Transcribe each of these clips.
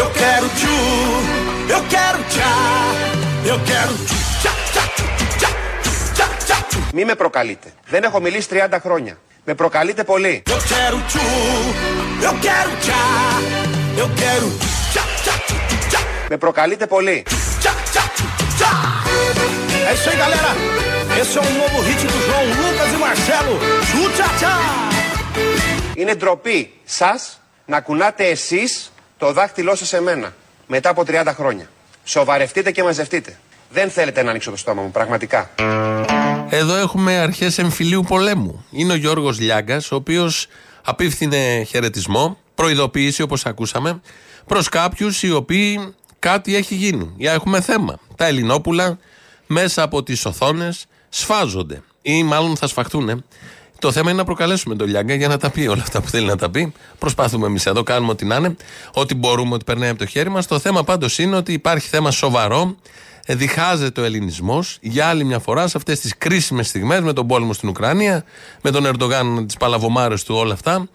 Eu quero eu quero. Eu quero. Μην με προκαλείτε. Δεν έχω μιλήσει 30 χρόνια. Με προκαλείτε πολύ. Με προκαλείτε πολύ. Τσιά τσιά. É isso aí, galera. Esse é o novo hit do João Lucas e Marcelo. Είναι ντροπή σας. Να κουνάτε εσείς το δάχτυλό σας σε μένα. Μετά από 30 χρόνια. Σοβαρευτείτε και μαζευτείτε. Δεν θέλετε να ανοίξω το στόμα μου, πραγματικά. Εδώ έχουμε αρχές εμφυλίου πολέμου. Είναι ο Γιώργος Λιάγκας, ο οποίος απίφθινε χαιρετισμό, προειδοποίηση όπως ακούσαμε, προς κάποιους οι οποίοι κάτι έχει γίνει. Για έχουμε θέμα. Τα Ελληνόπουλα μέσα από τις οθόνες σφάζονται. Ή μάλλον θα σφαχτούν. Το θέμα είναι να προκαλέσουμε τον Λιάγκα για να τα πει όλα αυτά που θέλει να τα πει. Προσπαθούμε εμείς εδώ, κάνουμε ό,τι να είναι, ό,τι μπορούμε, ό,τι περνάει από το χέρι μας. Το θέμα πάντως είναι ότι υπάρχει θέμα σοβαρό. Ε, Διχάζεται ο ελληνισμός για άλλη μια φορά σε αυτές τις κρίσιμες στιγμές με τον πόλεμο στην Ουκρανία, με τον Ερντογάν, τις παλαβομάρες του, όλα αυτά.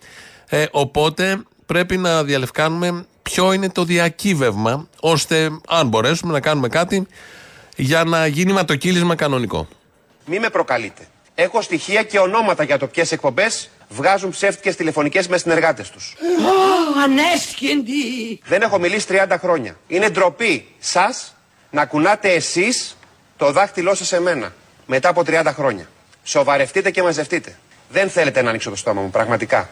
Ε, οπότε πρέπει να διαλευκάνουμε ποιο είναι το διακύβευμα, ώστε αν μπορέσουμε να κάνουμε κάτι για να γίνει ματοκύλισμα κανονικό. Μη με προκαλείτε. Έχω στοιχεία και ονόματα για το ποιες εκπομπές βγάζουν ψεύτικες τηλεφωνικές με συνεργάτες τους. Ανέσχυντη! Δεν έχω μιλήσει 30 χρόνια. Είναι ντροπή σας να κουνάτε εσείς το δάχτυλό σας σε μένα. Μετά από 30 χρόνια. Σοβαρευτείτε και μαζευτείτε. Δεν θέλετε να ανοίξω το στόμα μου, πραγματικά.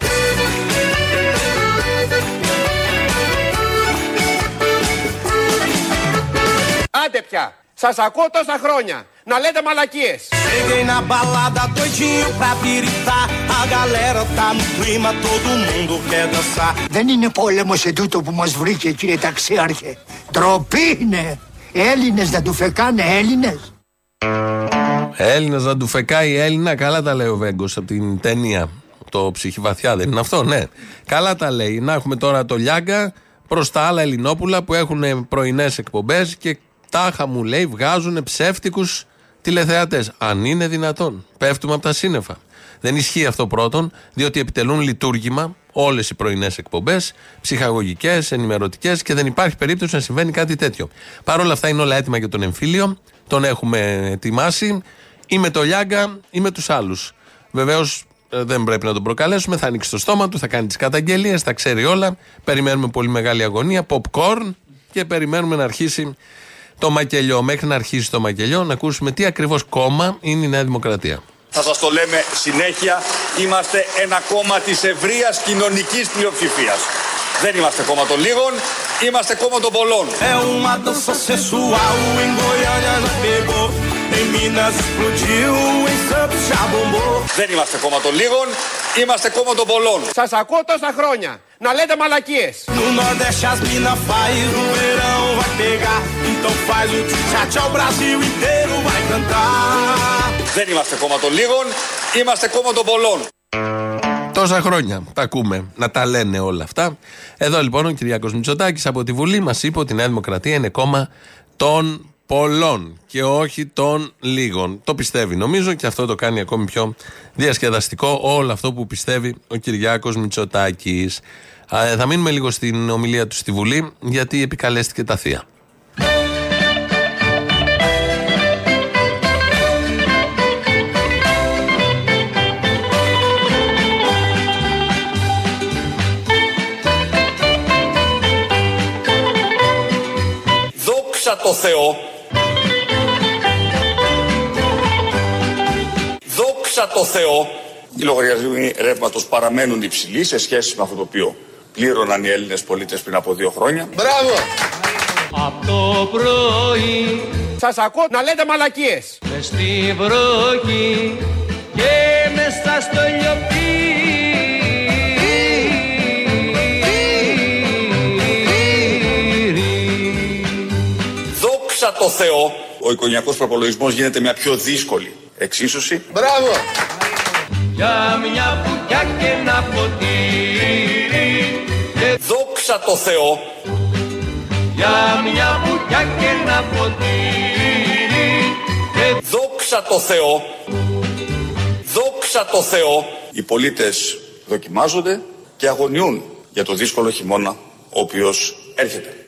Άντε πια. Σας ακούω τόσα χρόνια. Να λέτε μαλακίες. Cheguei na balada doidinho pra piritar. A galera tá no clima, todo mundo quer dançar. Δεν είναι πόλεμος ετούτο που μας βρήκε κύριε ταξίαρχε. Τροπή είναι. Έλληνες να του φεκάνε Έλληνες. Έλληνα να του φεκάει Έλληνα, καλά τα λέει ο Βέγκος από την ταινία. Το ψυχιβαθιά δεν είναι αυτό, ναι. Καλά τα λέει. Να έχουμε τώρα το Λιάγκα προς τα άλλα Ελληνόπουλα που έχουν πρωινές εκπομπές και τάχα μου λέει βγάζουν ψεύτικους τηλεθεατές. Αν είναι δυνατόν. Πέφτουμε από τα σύννεφα. Δεν ισχύει αυτό πρώτον, διότι επιτελούν λειτουργήμα όλες οι πρωινές εκπομπές, ψυχαγωγικές, ενημερωτικές και δεν υπάρχει περίπτωση να συμβαίνει κάτι τέτοιο. Παρ' όλα αυτά είναι όλα έτοιμα για τον εμφύλιο, τον έχουμε ετοιμάσει, ή με το Λιάγκα ή με τους άλλους. Βεβαίως δεν πρέπει να τον προκαλέσουμε, θα ανοίξει το στόμα του, θα κάνει τις καταγγελίες, θα ξέρει όλα. Περιμένουμε πολύ μεγάλη αγωνία, popcorn και περιμένουμε να αρχίσει το μακελιό. Μέχρι να αρχίσει το μακελιό, να ακούσουμε τι ακριβώς κόμμα είναι η Νέα Δημοκρατία. Θα σας το λέμε συνέχεια, είμαστε ένα κόμμα της ευρείας κοινωνικής πλειοψηφίας. Δεν είμαστε κόμμα των λίγων, είμαστε κόμμα των πολλών. É uma dança sensual, em Goiânia já pegou. Em Minas explodiu, em Santos já bombou. Δεν είμαστε κόμμα των λίγων, είμαστε κόμμα των πολλών. Σας ακούω τόσα χρόνια. Να λέτε μαλακίες. No Nordeste as mina faz, no verão vai pegar. Então faz o tchá o Brasil inteiro vai cantar. Δεν είμαστε κόμμα των λίγων, είμαστε κόμμα των πολλών. Τόσα χρόνια τα ακούμε να τα λένε όλα αυτά. Εδώ λοιπόν ο Κυριάκος Μητσοτάκης από τη Βουλή μας είπε ότι η Νέα Δημοκρατία είναι κόμμα των πολλών και όχι των λίγων. Το πιστεύει νομίζω και αυτό το κάνει ακόμη πιο διασκεδαστικό όλο αυτό που πιστεύει ο Κυριάκος Μητσοτάκης. Α, ε, θα μείνουμε λίγο στην ομιλία του στη Βουλή γιατί επικαλέστηκε τα θεία. Δόξα τω Θεώ. Δόξα τω Θεώ. Οι λογαριασμοί ρεύματος παραμένουν υψηλοί σε σχέση με αυτό το οποίο πλήρωναν οι Έλληνες πολίτες πριν από δύο χρόνια. Μπράβο. Απ' το πρωί Σας ακούω να λέτε μαλακίες. μες στη βροχή και μέσα στο λιοπύρι Δόξα τω Θεώ. Ο οικογενειακός προπολογισμός γίνεται μια πιο δύσκολη εξίσωση. Μπράβο. για μια φωτιά και ένα ποτήρι και Δόξα τω Θεώ. για μια φωτιά και ένα ποτήρι και Δόξα τω Θεώ. Δόξα τω Θεώ. Οι πολίτες δοκιμάζονται και αγωνιούν για το δύσκολο χειμώνα ο οποίος έρχεται.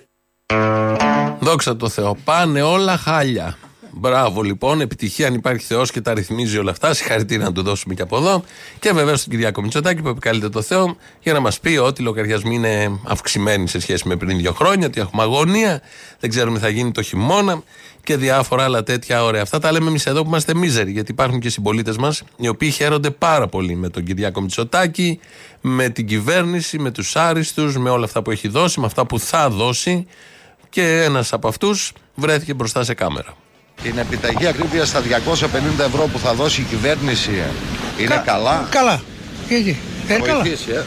Δόξα τω Θεώ. Πάνε όλα χάλια. Μπράβο λοιπόν, επιτυχία αν υπάρχει Θεός και τα ρυθμίζει όλα αυτά. Συγχαρητήρια να του δώσουμε και από εδώ. Και βεβαίω στον Κυριάκο Μητσοτάκη που επικαλείται το Θεό για να μας πει ότι οι λογαριασμοί είναι αυξημένοι σε σχέση με πριν δύο χρόνια, ότι έχουμε αγωνία, δεν ξέρουμε τι θα γίνει το χειμώνα και διάφορα άλλα τέτοια ωραία. Αυτά τα λέμε εμείς εδώ που είμαστε μίζεροι, γιατί υπάρχουν και συμπολίτες μας οι οποίοι χαίρονται πάρα πολύ με τον Κυριάκο Μητσοτάκη, με την κυβέρνηση, με τους άριστους, με όλα αυτά που έχει δώσει, με αυτά που θα δώσει. Και ένας από αυτούς βρέθηκε μπροστά σε κάμερα. Την επιταγή ακρίβεια στα 250 ευρώ που θα δώσει η κυβέρνηση είναι καλά; Καλά. Γιατί. Ε, καλά. Βοηθήσει, ε.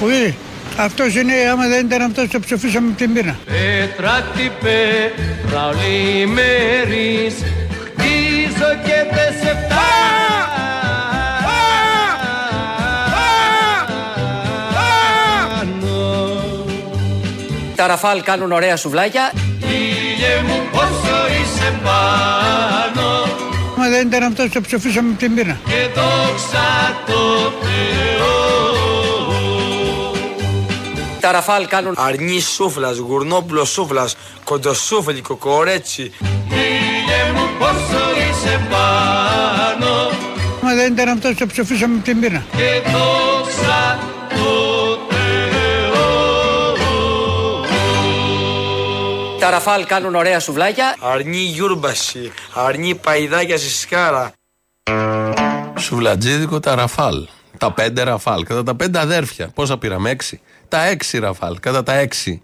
Πολύ. Αυτός είναι, άμα δεν ήταν αυτός, το ψηφίσαμε από την πείνα. Πέτρα τι πέτρα ολιμέρης Χτίζω και δεν σε Τα ραφάλ κάνουν ωραία σουβλάκια. Ήλιε μου πόσο είσαι πάνω Άμα δεν ήταν αυτό, το ψηφίσαμε από την πείνα. Και δόξα τω Θεώ Τα ραφάλ κάνουν Αρνή σούφλας, γουρνόπουλος σούφλας, κοντοσούφλι, κοκορέτσι. Ήλιε μου πόσο είσαι πάνω Άμα δεν ήταν αυτό, το ψηφίσαμε από την πείνα. και δόξα Τα ραφάλ κάνουν ωραία σουβλάκια. Αρνή γιούρμπαση, αρνή παϊδάκια στη σκάρα. Σουβλατζίδικο τα ραφάλ. Τα πέντε ραφάλ. Κατά τα πέντε αδέρφια. Πόσα πήραμε, έξι. Τα έξι ραφάλ. Κατά τα έξι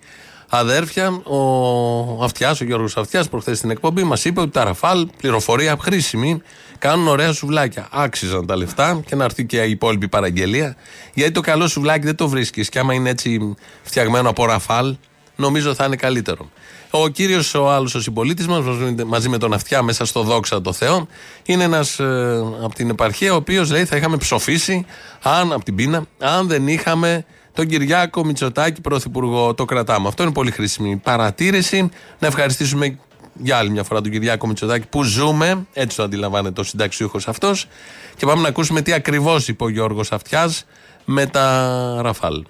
αδέρφια. Ο Αυτιάς, ο Γιώργος Αυτιάς, προχθές στην εκπομπή, μας είπε ότι τα ραφάλ, πληροφορία χρήσιμη, κάνουν ωραία σουβλάκια. Άξιζαν τα λεφτά και να έρθει και η υπόλοιπη παραγγελία. Γιατί το καλό σουβλάκι δεν το βρίσκεις. Και άμα είναι έτσι φτιαγμένο από ραφάλ, νομίζω θα είναι καλύτερο. Ο κύριος, ο άλλος ο συμπολίτης μας, μαζί με τον Αυτιά μέσα στο δόξα το Θεό, είναι ένας από την επαρχία, ο οποίος λέει θα είχαμε ψοφήσει, αν από την πείνα, αν δεν είχαμε τον Κυριάκο Μητσοτάκη πρωθυπουργό. Το κρατάμε. Αυτό είναι πολύ χρήσιμη παρατήρηση. Να ευχαριστήσουμε για άλλη μια φορά τον Κυριάκο Μητσοτάκη που ζούμε, έτσι το αντιλαμβάνεται ο συνταξιούχος αυτός. Και πάμε να ακούσουμε τι ακριβώς είπε ο Γιώργος Αυτιάς με τα Ραφάλ.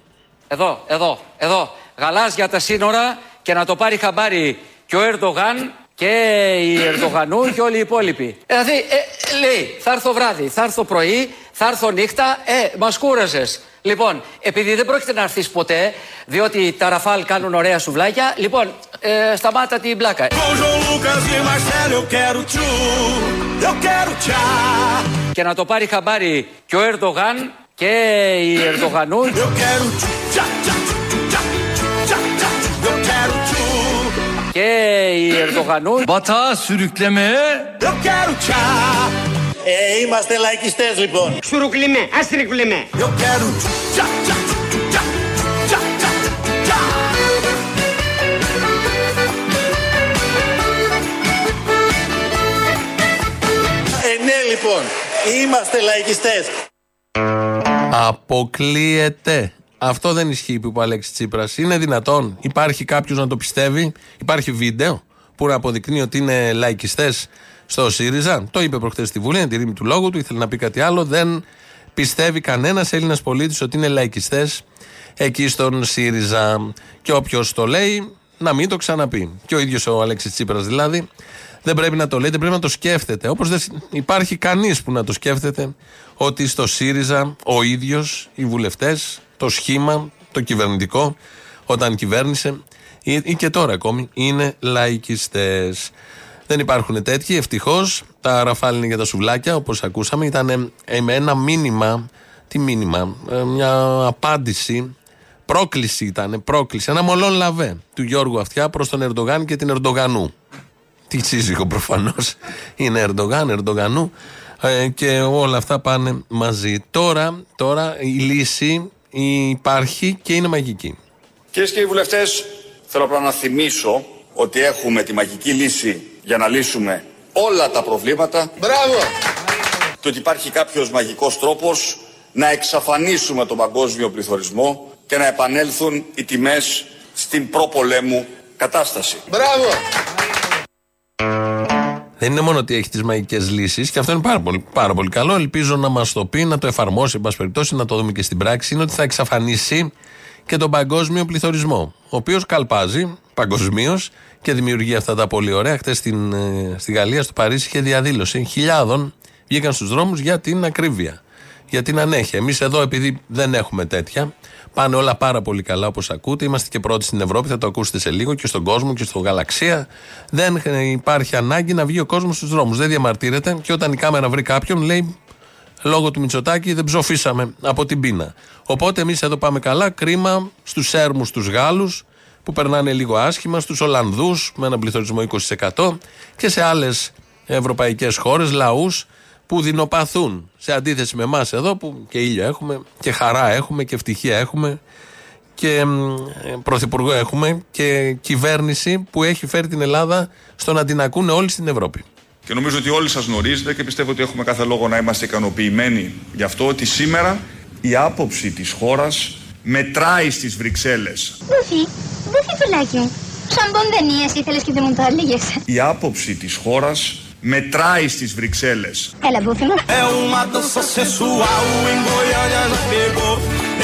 Εδώ, εδώ, εδώ. Γαλάζια τα σύνορα και να το πάρει χαμπάρι και ο Ερντογάν και η Ερντογανού και όλοι οι υπόλοιποι. Δηλαδή, ε, λέει, θα έρθω βράδυ, θα έρθω πρωί, θα έρθω νύχτα, ε, μας κούραζες. Λοιπόν, επειδή δεν πρόκειται να έρθεις ποτέ, διότι τα ραφάλ κάνουν ωραία σουβλάκια, λοιπόν, ε, σταμάτα την πλάκα. Com João Lucas e Marcelo eu quero tchu, eu quero tchá. Και να το πάρει χαμπάρι και ο Ερντογάν και η Ερντογανούς και η Ερντογανού Batağa sürüklemeye eu quero tchá. Ε, είμαστε λαϊκιστές λοιπόν. Σουρουκλιμέ, αστρικλιμέ. Eu quero tchu, tchá, tchá, tchu, tchá, tchá, tchá, tchá. Ε, ναι λοιπόν, είμαστε λαϊκιστές. Αποκλείεται. Αυτό δεν ισχύει που είπε ο Αλέξης Τσίπρας. Είναι δυνατόν. Υπάρχει κάποιος να το πιστεύει; Υπάρχει βίντεο που να αποδεικνύει ότι είναι λαϊκιστές στο ΣΥΡΙΖΑ; Το είπε προχθές στη Βουλή, είναι τη ρήμη του λόγου του. Ήθελε να πει κάτι άλλο. Δεν πιστεύει κανένας Έλληνας πολίτης ότι είναι λαϊκιστές εκεί στον ΣΥΡΙΖΑ. Και όποιος το λέει, να μην το ξαναπεί. Και ο ίδιος ο Αλέξης Τσίπρας δηλαδή. Δεν πρέπει να το λέει, δεν πρέπει να το σκέφτεται. Όπως δεν υπάρχει κανείς που να το σκέφτεται ότι στο ΣΥΡΙΖΑ ο ίδιος, οι βουλευτές, το σχήμα, το κυβερνητικό, όταν κυβέρνησε ή, ή και τώρα ακόμη, είναι λαϊκιστές. Δεν υπάρχουν τέτοιοι, ευτυχώς. Τα ραφάλ είναι για τα σουβλάκια, όπως ακούσαμε. Ήταν ε, με ένα μήνυμα. Τι μήνυμα, ε, μια απάντηση Πρόκληση ήταν, πρόκληση. Ένα μολόν λαβέ του Γιώργου Αυτιά προς τον Ερντογάν και την Ερντογανού. Τι σύζυγο προφανώς είναι Ερντογάν, Ερντογανού. Ε, και όλα αυτά πάνε μαζί. Τώρα, τώρα η λύση υπάρχει και είναι μαγική. Κυρίες και κύριοι βουλευτές, θέλω απλά να θυμίσω ότι έχουμε τη μαγική λύση για να λύσουμε όλα τα προβλήματα. Μπράβο! Και ότι υπάρχει κάποιος μαγικός τρόπος να εξαφανίσουμε τον παγκόσμιο πληθωρισμό και να επανέλθουν οι τιμές στην προπολέμου κατάσταση. Μπράβο! Δεν είναι μόνο ότι έχει τις μαγικές λύσεις, και αυτό είναι πάρα πολύ, πάρα πολύ καλό. Ελπίζω να μας το πει, να το εφαρμόσει, εν πάση περιπτώσει, να το δούμε και στην πράξη. Είναι ότι θα εξαφανίσει και τον παγκόσμιο πληθωρισμό, ο οποίος καλπάζει παγκοσμίως και δημιουργεί αυτά τα πολύ ωραία. Χθε στην, ε, στη Γαλλία, στο Παρίσι, είχε διαδήλωση χιλιάδων βγήκαν στους δρόμους για την ακρίβεια, για την ανέχεια. Εμείς εδώ, επειδή δεν έχουμε τέτοια, πάνε όλα πάρα πολύ καλά όπως ακούτε. Είμαστε και πρώτοι στην Ευρώπη, θα το ακούσετε σε λίγο και στον κόσμο και στο γαλαξία. Δεν υπάρχει ανάγκη να βγει ο κόσμος στους δρόμους. Δεν διαμαρτύρεται και όταν η κάμερα βρει κάποιον, λέει λόγω του Μητσοτάκη δεν ψοφήσαμε από την πείνα. Οπότε εμείς εδώ πάμε καλά. Κρίμα στους Σέρμους, στου Γάλλους που περνάνε λίγο άσχημα, στους Ολλανδούς με έναν πληθωρισμό 20% και σε άλλες ευρωπαϊκές χώρες, λαούς που δεινοπαθούν σε αντίθεση με εμάς εδώ που και ήλιο έχουμε και χαρά έχουμε και ευτυχία έχουμε και πρωθυπουργό έχουμε και κυβέρνηση που έχει φέρει την Ελλάδα στο να την ακούνε όλοι στην Ευρώπη. Και νομίζω ότι όλοι σας γνωρίζετε και πιστεύω ότι έχουμε κάθε λόγο να είμαστε ικανοποιημένοι γι' αυτό ότι σήμερα η άποψη της χώρας μετράει στις Βρυξέλλες. Δούφι, δούφι φυλάκι. Σαν ποντενίες ήθελες και δεν μου το έλεγες. Η άποψη της χώρας μετράει στις Βρυξέλλες. Έλα, μπούφι μου. É uma dança sensual, em Goiânia já pegou,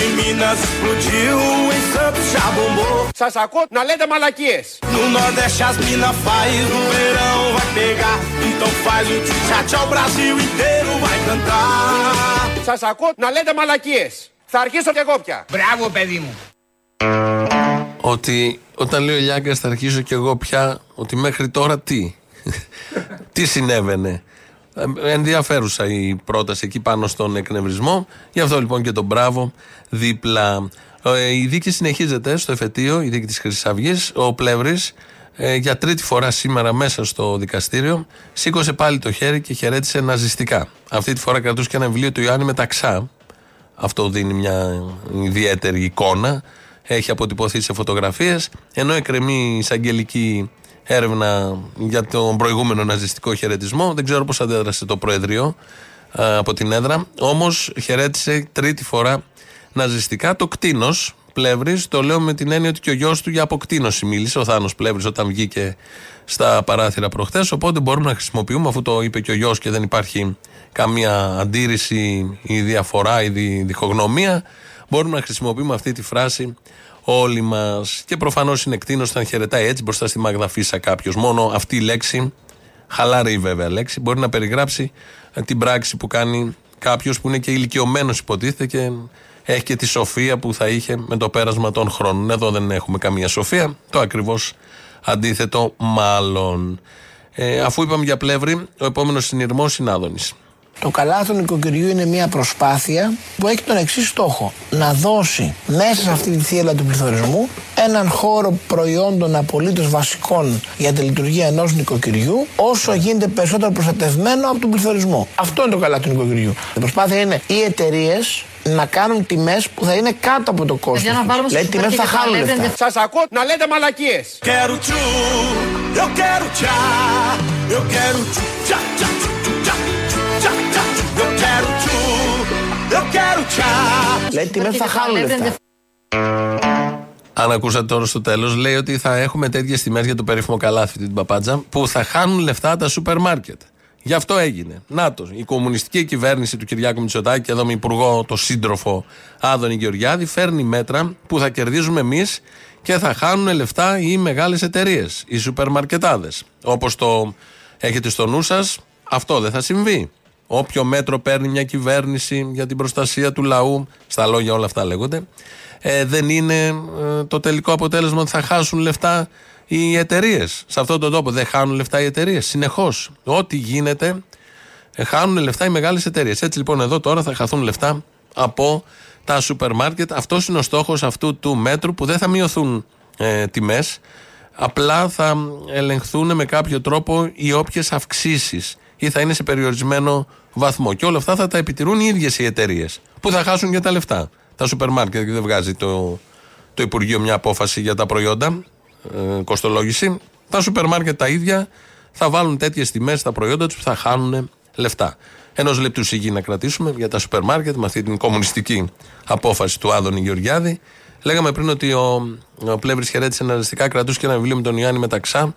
em Minas explodiu, em Santos já bombou. Σας ακούω να λέτε μαλακίες. No Nordeste as mina faz, no verão vai pegar, então faz o tchá o Brasil inteiro vai cantar. Σας ακούω να λέτε μαλακίες. Θα αρχίσω κι εγώ πια. Μπράβο, παιδί μου. Ότι όταν λέει ο Λιάγκας θα αρχίσω κι εγώ πια, ότι μέχρι τώρα τι; Τι συνέβαινε; Ε, Ενδιαφέρουσα η πρόταση εκεί πάνω στον εκνευρισμό. Γι' αυτό λοιπόν και τον μπράβο δίπλα. Ε, Η δίκη συνεχίζεται στο εφετείο, η δίκη της Χρυσής Αυγής. Ο Πλεύρης ε, για τρίτη φορά σήμερα μέσα στο δικαστήριο σήκωσε πάλι το χέρι και χαιρέτησε ναζιστικά. Αυτή τη φορά κρατούσε και ένα βιβλίο του Ιωάννη Μεταξά. Αυτό δίνει μια ιδιαίτερη εικόνα. Έχει αποτυπωθεί σε φωτογραφίες. Ενώ εκκρεμεί η εισαγγελική έρευνα για τον προηγούμενο ναζιστικό χαιρετισμό. Δεν ξέρω πώς αντέδρασε το Προεδρείο ε, από την έδρα. Όμως χαιρέτησε τρίτη φορά ναζιστικά το κτίνος Πλεύρης. Το λέω με την έννοια ότι και ο γιος του για αποκτήνωση μίλησε, ο Θάνος Πλεύρης, όταν βγήκε στα παράθυρα προχθές. Οπότε μπορούμε να χρησιμοποιούμε, αφού το είπε και ο γιος και δεν υπάρχει καμία αντίρρηση ή διαφορά ή δι- διχογνωμία, μπορούμε να χρησιμοποιούμε αυτή τη φράση όλοι μας. Και προφανώς είναι κτίνο όταν χαιρετάει έτσι μπροστά στη Μάγδα Φίσα κάποιος. Μόνο αυτή η λέξη, χαλαρή βέβαια λέξη, μπορεί να περιγράψει ε, την πράξη που κάνει κάποιος που είναι και ηλικιωμένος υποτίθεται και έχει και τη σοφία που θα είχε με το πέρασμα των χρόνων. Εδώ δεν έχουμε καμία σοφία. Το ακριβώς αντίθετο, μάλλον. Ε, αφού είπαμε για πλεύρη, ο επόμενος συνειρμός είναι Άδωνης. Το καλάθι του νοικοκυριού είναι μια προσπάθεια που έχει τον εξής στόχο. Να δώσει μέσα σε αυτή τη θύελα του πληθωρισμού έναν χώρο προϊόντων απολύτως βασικών για τη λειτουργία ενός νοικοκυριού όσο γίνεται περισσότερο προστατευμένο από τον πληθωρισμό. Αυτό είναι το καλάθι του νοικοκυριού. Η προσπάθεια είναι οι εταιρείες να κάνουν τιμές που θα είναι κάτω από το κόστος. Δηλαδή τιμές που θα χάνουν λεφτά. Σας ακούω να λέτε μαλακίες. Quero tchu, eu quero tchá, eu quero tchu, tchá, tchá, tchu, tchu, tchá, tchá, tchá, tchu. Eu quero tchu, eu quero tchá. Δηλαδή τιμέ που θα χάνουν λεφτά. Αν ακούσατε τώρα στο τέλος, λέει ότι θα έχουμε τέτοιες τιμές για το περίφημο καλάθι την παπάτζα που θα χάνουν λεφτά τα σούπερ μάρκετ. Γι' αυτό έγινε. Νάτο. Η κομμουνιστική κυβέρνηση του Κυριάκου Μητσοτάκη, και εδώ με υπουργό το σύντροφο Άδωνη Γεωργιάδη, φέρνει μέτρα που θα κερδίζουμε εμείς και θα χάνουν λεφτά οι μεγάλες εταιρείες, οι σούπερ μαρκετάδες. Όπως το έχετε στο νου σας, αυτό δεν θα συμβεί. Όποιο μέτρο παίρνει μια κυβέρνηση για την προστασία του λαού, στα λόγια όλα αυτά λέγονται, ε, δεν είναι ε, το τελικό αποτέλεσμα ότι θα χάσουν λεφτά οι εταιρείες. Σε αυτόν τον τόπο δεν χάνουν λεφτά οι εταιρείες. Συνεχώς. Ό,τι γίνεται, ε, χάνουν λεφτά οι μεγάλες εταιρείες. Έτσι λοιπόν εδώ τώρα θα χαθούν λεφτά από τα σούπερ μάρκετ. Αυτός είναι ο στόχος αυτού του μέτρου που δεν θα μειωθούν ε, τιμές. Απλά θα ελεγχθούν με κάποιο τρόπο οι όποιες αυξήσεις ή θα είναι σε περιορισμένο βαθμό. Και όλα αυτά θα τα επιτηρούν οι ίδιες οι εταιρείες που θα χάσουν για τα λεφτά. Τα σούπερ μάρκετ και δεν βγάζει το, το Υπουργείο μια απόφαση για τα προϊόντα, ε, κοστολόγηση. Τα σούπερ μάρκετ τα ίδια θα βάλουν τέτοιες τιμές στα προϊόντα τους που θα χάνουν λεφτά. Ενός λεπτού σιγή να κρατήσουμε για τα σούπερ μάρκετ με αυτή την κομμουνιστική απόφαση του Άδωνη Γεωργιάδη. Λέγαμε πριν ότι ο, ο Πλεύρης χαιρέτησε ναζιστικά, κρατούσε και ένα βιβλίο με τον Ιωάννη Μεταξά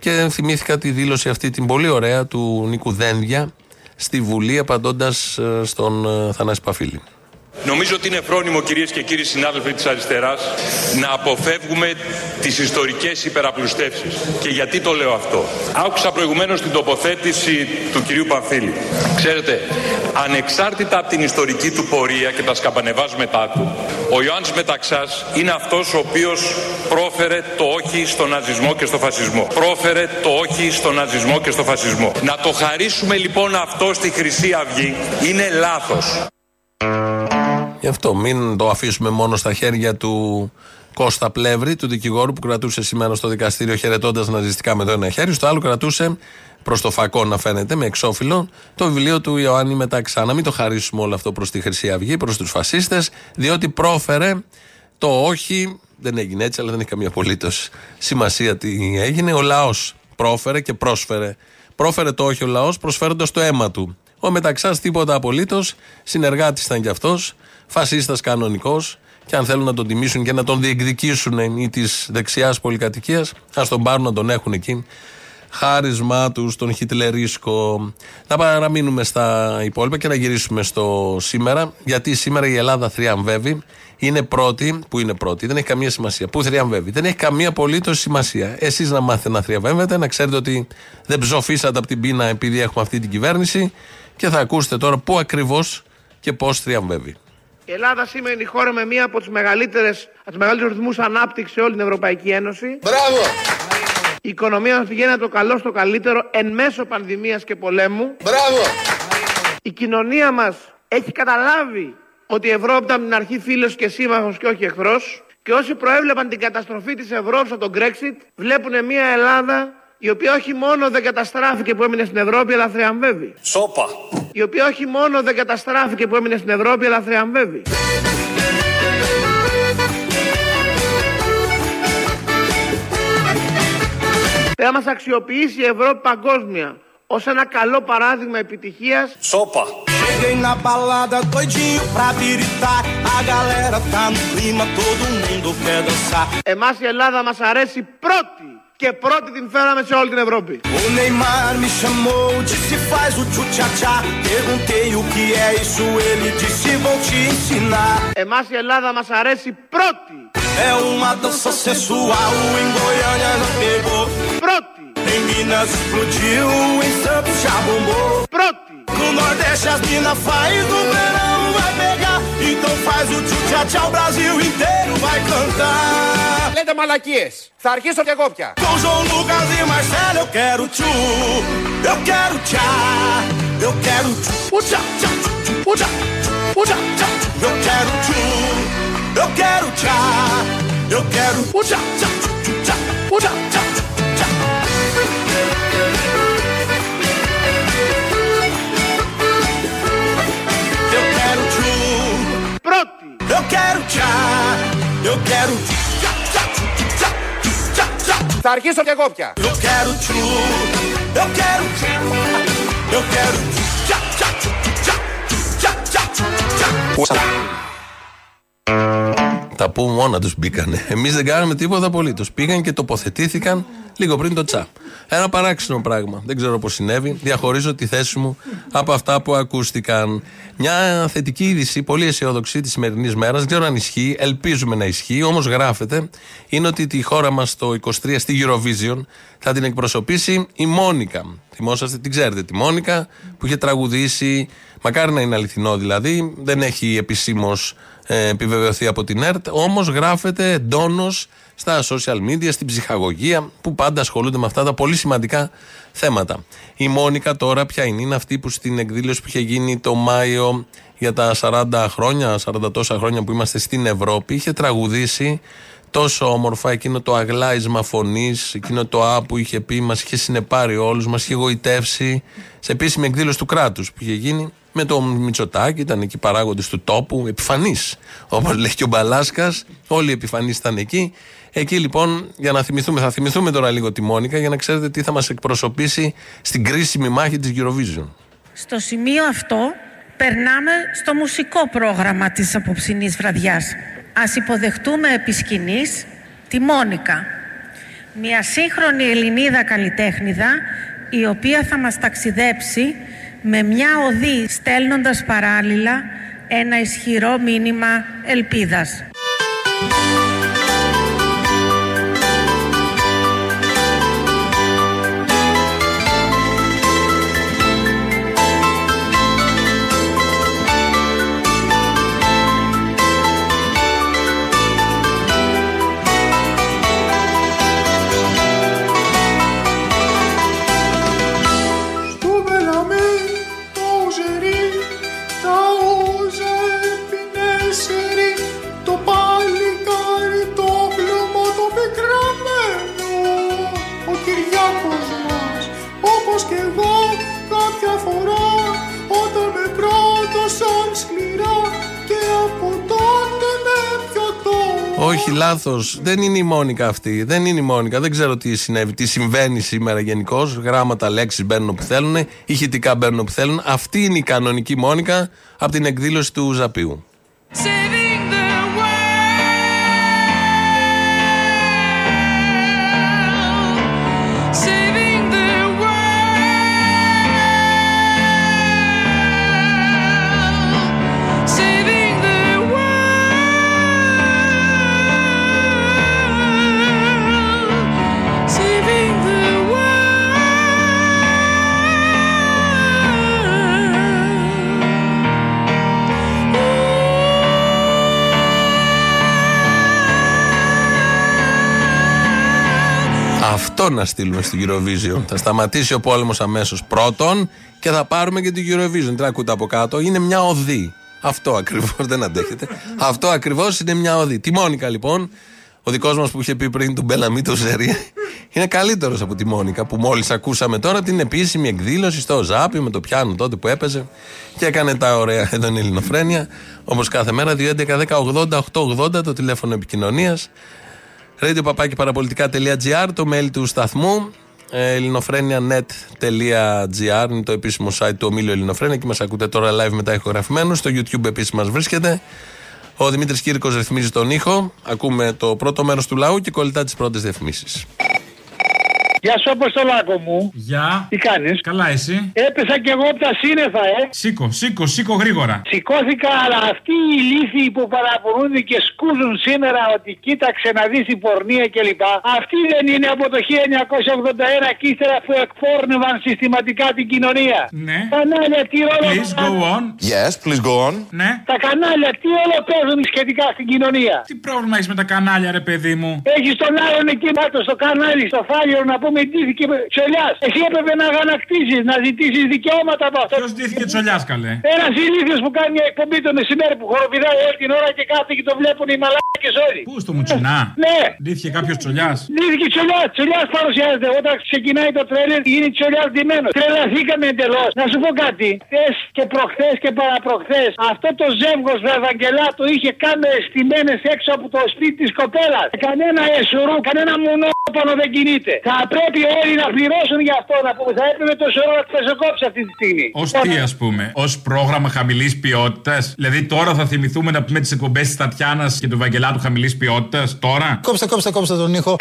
και θυμήθηκα τη δήλωση αυτή την πολύ ωραία του Νίκου Δένδια στη Βουλή απαντώντας στον ε, Θανάση Παφίλη. Νομίζω ότι είναι φρόνιμο κυρίες και κύριοι συνάδελφοι της αριστεράς να αποφεύγουμε τις ιστορικές υπεραπλουστεύσεις. Και γιατί το λέω αυτό. Άκουσα προηγουμένως την τοποθέτηση του κυρίου Πανφίλη. Ξέρετε, ανεξάρτητα από την ιστορική του πορεία και τα σκαμπανεβάσματά του, ο Ιωάννης Μεταξάς είναι αυτός ο οποίος πρόφερε το όχι στο ναζισμό και στο φασισμό. Πρόφερε το όχι στο ναζισμό και στο φασισμό. Να το χαρίσουμε λοιπόν αυτό στη Χρυσή Αυγή είναι λάθος. Γι' αυτό μην το αφήσουμε μόνο στα χέρια του Κώστα Πλεύρη, του δικηγόρου που κρατούσε σήμερα στο δικαστήριο χαιρετώντας ναζιστικά με το ένα χέρι. Στο άλλο κρατούσε προς το φακό να φαίνεται, με εξώφυλλο, το βιβλίο του Ιωάννη Μεταξά. Να μην το χαρίσουμε όλο αυτό προς τη Χρυσή Αυγή, προς τους φασίστες, διότι πρόφερε το όχι. Δεν έγινε έτσι, αλλά δεν έχει καμία απολύτως σημασία τι έγινε. Ο λαός πρόφερε και πρόσφερε. Πρόφερε το όχι ο λαός προσφέροντας το αίμα του. Ο Μεταξάς τίποτα απολύτως, συνεργάτης ήταν κι αυτός, φασίστας κανονικός. Και αν θέλουν να τον τιμήσουν και να τον διεκδικήσουν ή της δεξιάς πολυκατοικίας, ας τον πάρουν να τον έχουν εκεί. Χάρισμά τους στον Χιτλερίσκο. Θα παραμείνουμε στα υπόλοιπα και να γυρίσουμε στο σήμερα. Γιατί σήμερα η Ελλάδα θριαμβεύει. Είναι πρώτη, που είναι πρώτη, δεν έχει καμία σημασία. Πού θριαμβεύει, δεν έχει καμία απολύτως σημασία. Εσείς να μάθετε να θριαμβεύετε, να ξέρετε ότι δεν ψοφήσατε από την πείνα επειδή έχουμε αυτή την κυβέρνηση και θα ακούσετε τώρα πού ακριβώς και πώς θριαμβεύει. Η Ελλάδα σήμερα είναι η χώρα με μία από τους μεγαλύτερους ρυθμούς ανάπτυξης σε όλη την Ευρωπαϊκή Ένωση. Μπράβο! Η οικονομία μας πηγαίνει από το καλό στο καλύτερο εν μέσω πανδημίας και πολέμου. Μπράβο! Η κοινωνία μας έχει καταλάβει ότι η Ευρώπη ήταν από την αρχή φίλος και σύμμαχος και όχι εχθρός. Και όσοι προέβλεπαν την καταστροφή της Ευρώπης από τον Brexit, βλέπουν μια Ελλάδα η οποία όχι μόνο δεν καταστράφηκε που έμεινε στην Ευρώπη, αλλά θριαμβεύει. Σόπα. Η οποία όχι μόνο δεν καταστράφηκε που έμεινε στην Ευρώπη, αλλά θριαμβεύει. Θα μας αξιοποιήσει η Ευρώπη παγκόσμια ως ένα καλό παράδειγμα επιτυχίας. Σόπα. Cheguei na balada doidinho pra biritar A galera tá no clima, todo mundo quer dançar Εμάς η Ελλάδα μας αρέσει πρώτη και πρώτη την φέραμε σε όλη την Ευρώπη. O Neymar me chamou, disse faz o tchu-tcha-tcha Perguntei o que é isso, ele disse vou te ensinar Εμάς η Ελλάδα μας αρέσει πρώτη. É uma dança sensual, em Goiânia já pegou Πρώτη. Em Minas explodiu, em Santos já bombou Πρώτη. No Nordeste as mina faz, no verão vai pegar Então faz o tchau tchau o Brasil inteiro vai cantar. Lenda Malaquias, Sarquisto de Gopka. Com João Lucas e Marcelo, eu quero tchu, eu quero tchá, eu quero tchu, o tchau tchau tchau, o tchau, o eu quero tchu, eu quero tchá, eu quero o tchau tchau tchau. o. Θα αρχίσω και εγώ πια. Τα που μόνα του μπήκανε. Εμεί δεν κάνουμε τίποτα πολύ. Του πήγαν και τοποθετήθηκαν λίγο πριν το τσα. Ένα παράξενο πράγμα. Δεν ξέρω πώς συνέβη. Διαχωρίζω τη θέση μου από αυτά που ακούστηκαν. Μια θετική είδηση, πολύ αισιόδοξη της σημερινής μέρας. Δεν ξέρω αν ισχύει. Ελπίζουμε να ισχύει. Όμως γράφεται. Είναι ότι τη χώρα μας το 23 στη Eurovision θα την εκπροσωπήσει η Μόνικα. Θυμόσαστε, την ξέρετε τη Μόνικα που είχε τραγουδήσει. Μακάρι να είναι αληθινό δηλαδή. Δεν έχει επισήμως ε, επιβεβαιωθεί από την ΕΡΤ. Όμως γράφεται εντόνως στα social media, στην ψυχαγωγία, που πάντα ασχολούνται με αυτά τα πολύ σημαντικά θέματα. Η Μόνικα τώρα ποια είναι, είναι αυτή που στην εκδήλωση που είχε γίνει το Μάιο για τα 40 χρόνια, 40 τόσα χρόνια που είμαστε στην Ευρώπη, είχε τραγουδήσει τόσο όμορφα εκείνο το αγλάισμα φωνής, εκείνο το Α που είχε πει, μας είχε συνεπάρει όλους, μας είχε γοητεύσει σε επίσημη εκδήλωση του κράτους που είχε γίνει με το Μητσοτάκη, ήταν εκεί παράγοντες του τόπου, επιφανείς. Όπως λέει και ο Μπαλάσκας, όλοι οι επιφανείς ήταν εκεί. Εκεί λοιπόν, για να θυμηθούμε, θα θυμηθούμε τώρα λίγο τη Μόνικα για να ξέρετε τι θα μας εκπροσωπήσει στην κρίσιμη μάχη της Eurovision. Στο σημείο αυτό περνάμε στο μουσικό πρόγραμμα της απόψινής βραδιάς. Ας υποδεχτούμε επί σκηνής τη Μόνικα, μια σύγχρονη Ελληνίδα καλλιτέχνηδα η οποία θα μας ταξιδέψει με μια οδή στέλνοντας παράλληλα ένα ισχυρό μήνυμα ελπίδας. Λάθος. Δεν είναι η Μόνικα αυτή. Δεν είναι η Μόνικα. Δεν ξέρω τι συνέβη, τι συμβαίνει σήμερα γενικώς. Γράμματα, λέξεις μπαίνουν όπου θέλουν. Ηχητικά μπαίνουν όπου θέλουν. Αυτή είναι η κανονική Μόνικα από την εκδήλωση του Ζαπίου. 100 να στείλουμε στην Eurovision. θα σταματήσει ο πόλεμος αμέσως πρώτον και θα πάρουμε και την Eurovision. Τι ακούτε από κάτω, είναι μια οδή. Αυτό ακριβώς δεν αντέχετε. Αυτό ακριβώς είναι μια οδή. Τη Μόνικα λοιπόν, ο δικός μας που είχε πει πριν του Μπέλαμι το Ζερή, είναι καλύτερος από τη Μόνικα που μόλις ακούσαμε τώρα την επίσημη εκδήλωση στο Ζάπι με το πιάνο τότε που έπαιζε και έκανε τα ωραία εδώ είναι η Ελληνοφρένεια. Όπω κάθε μέρα, 2.11.10.80.880 το τηλέφωνο επικοινωνίας radiopapakiparapolitica.gr το mail του σταθμού ε, ελληνοφρένια.net.gr είναι το επίσημο site του ομίλου Ελληνοφρένια και μας ακούτε τώρα live μετά ηχογραφημένο στο YouTube επίσης μας βρίσκεται. Ο Δημήτρης Κύρκος ρυθμίζει τον ήχο. Ακούμε το πρώτο μέρος του λαού και κολλητά τις πρώτες διαφημίσεις Γεια σου, Αποστολάκο μου. Γεια. Τι κάνεις; Καλά, εσύ. Έπεσα κι εγώ από τα σύννεφα, ε. Σήκω, σήκω, σήκω γρήγορα. Σηκώθηκα, αλλά αυτοί οι λύθοι που παραπονούνται και σκούζουν σήμερα ότι κοίταξε να δεις η πορνεία κλπ. Αυτοί δεν είναι από το 1981 και ύστερα που εκπόρνευαν συστηματικά την κοινωνία. Ναι. Κανάλια, τι ρόλο. Please go on. Yes, please go on. Ναι. Τα κανάλια, τι όλο παίζουν σχετικά στην κοινωνία; Τι πρόβλημα έχεις με τα κανάλια, ρε παιδί μου; Έχεις τον άλλον εκεί κάτω στο κανάλι, στο φάλιρο να πούμε ντύθηκε τσολιάς. Εσύ έπρεπε να αγανακτήσεις, να ζητήσεις δικαιώματα από αυτό. Ποιος ντύθηκε τσολιάς, καλέ; Ένας ηλίθιος που κάνει μια εκπομπή το μεσημέρι που χοροπηδάει όλη την ώρα και κάθεται και το βλέπουν οι μαλάκες όλοι. Πού στο μουτσινά. Ναι. Ντύθηκε κάποιος τσολιάς; Ντύθηκε τσολιάς, τσολιάς παρουσιάζεται. Όταν ξεκινάει το τρέλερ γίνει τσολιάς ντυμένος. Τρελαθήκαμε εντελώς. Να σου πω κάτι. Χθες και προχθές και παραπροχθές αυτό το ζεύγος Βαγγελάτο είχε κάμερε στημένε έξω από το σπίτι της κοπέλας. Κανένα εσουρού, κανένα μονόπανο δεν κινείται. Θα πρέπει όλοι να πληρώσουν για αυτό να πούμε. Θα έπρεπε το σωρό να πεζοκόψει αυτή τη στιγμή. Ω τι, ας πούμε, ως πρόγραμμα χαμηλής ποιότητας; Δηλαδή τώρα θα θυμηθούμε να πούμε τις εκπομπές της Τατιάνας και του Βαγγελάτου χαμηλής ποιότητας; Τώρα; Κόψτε, κόψτε, κόψτε τον ήχο.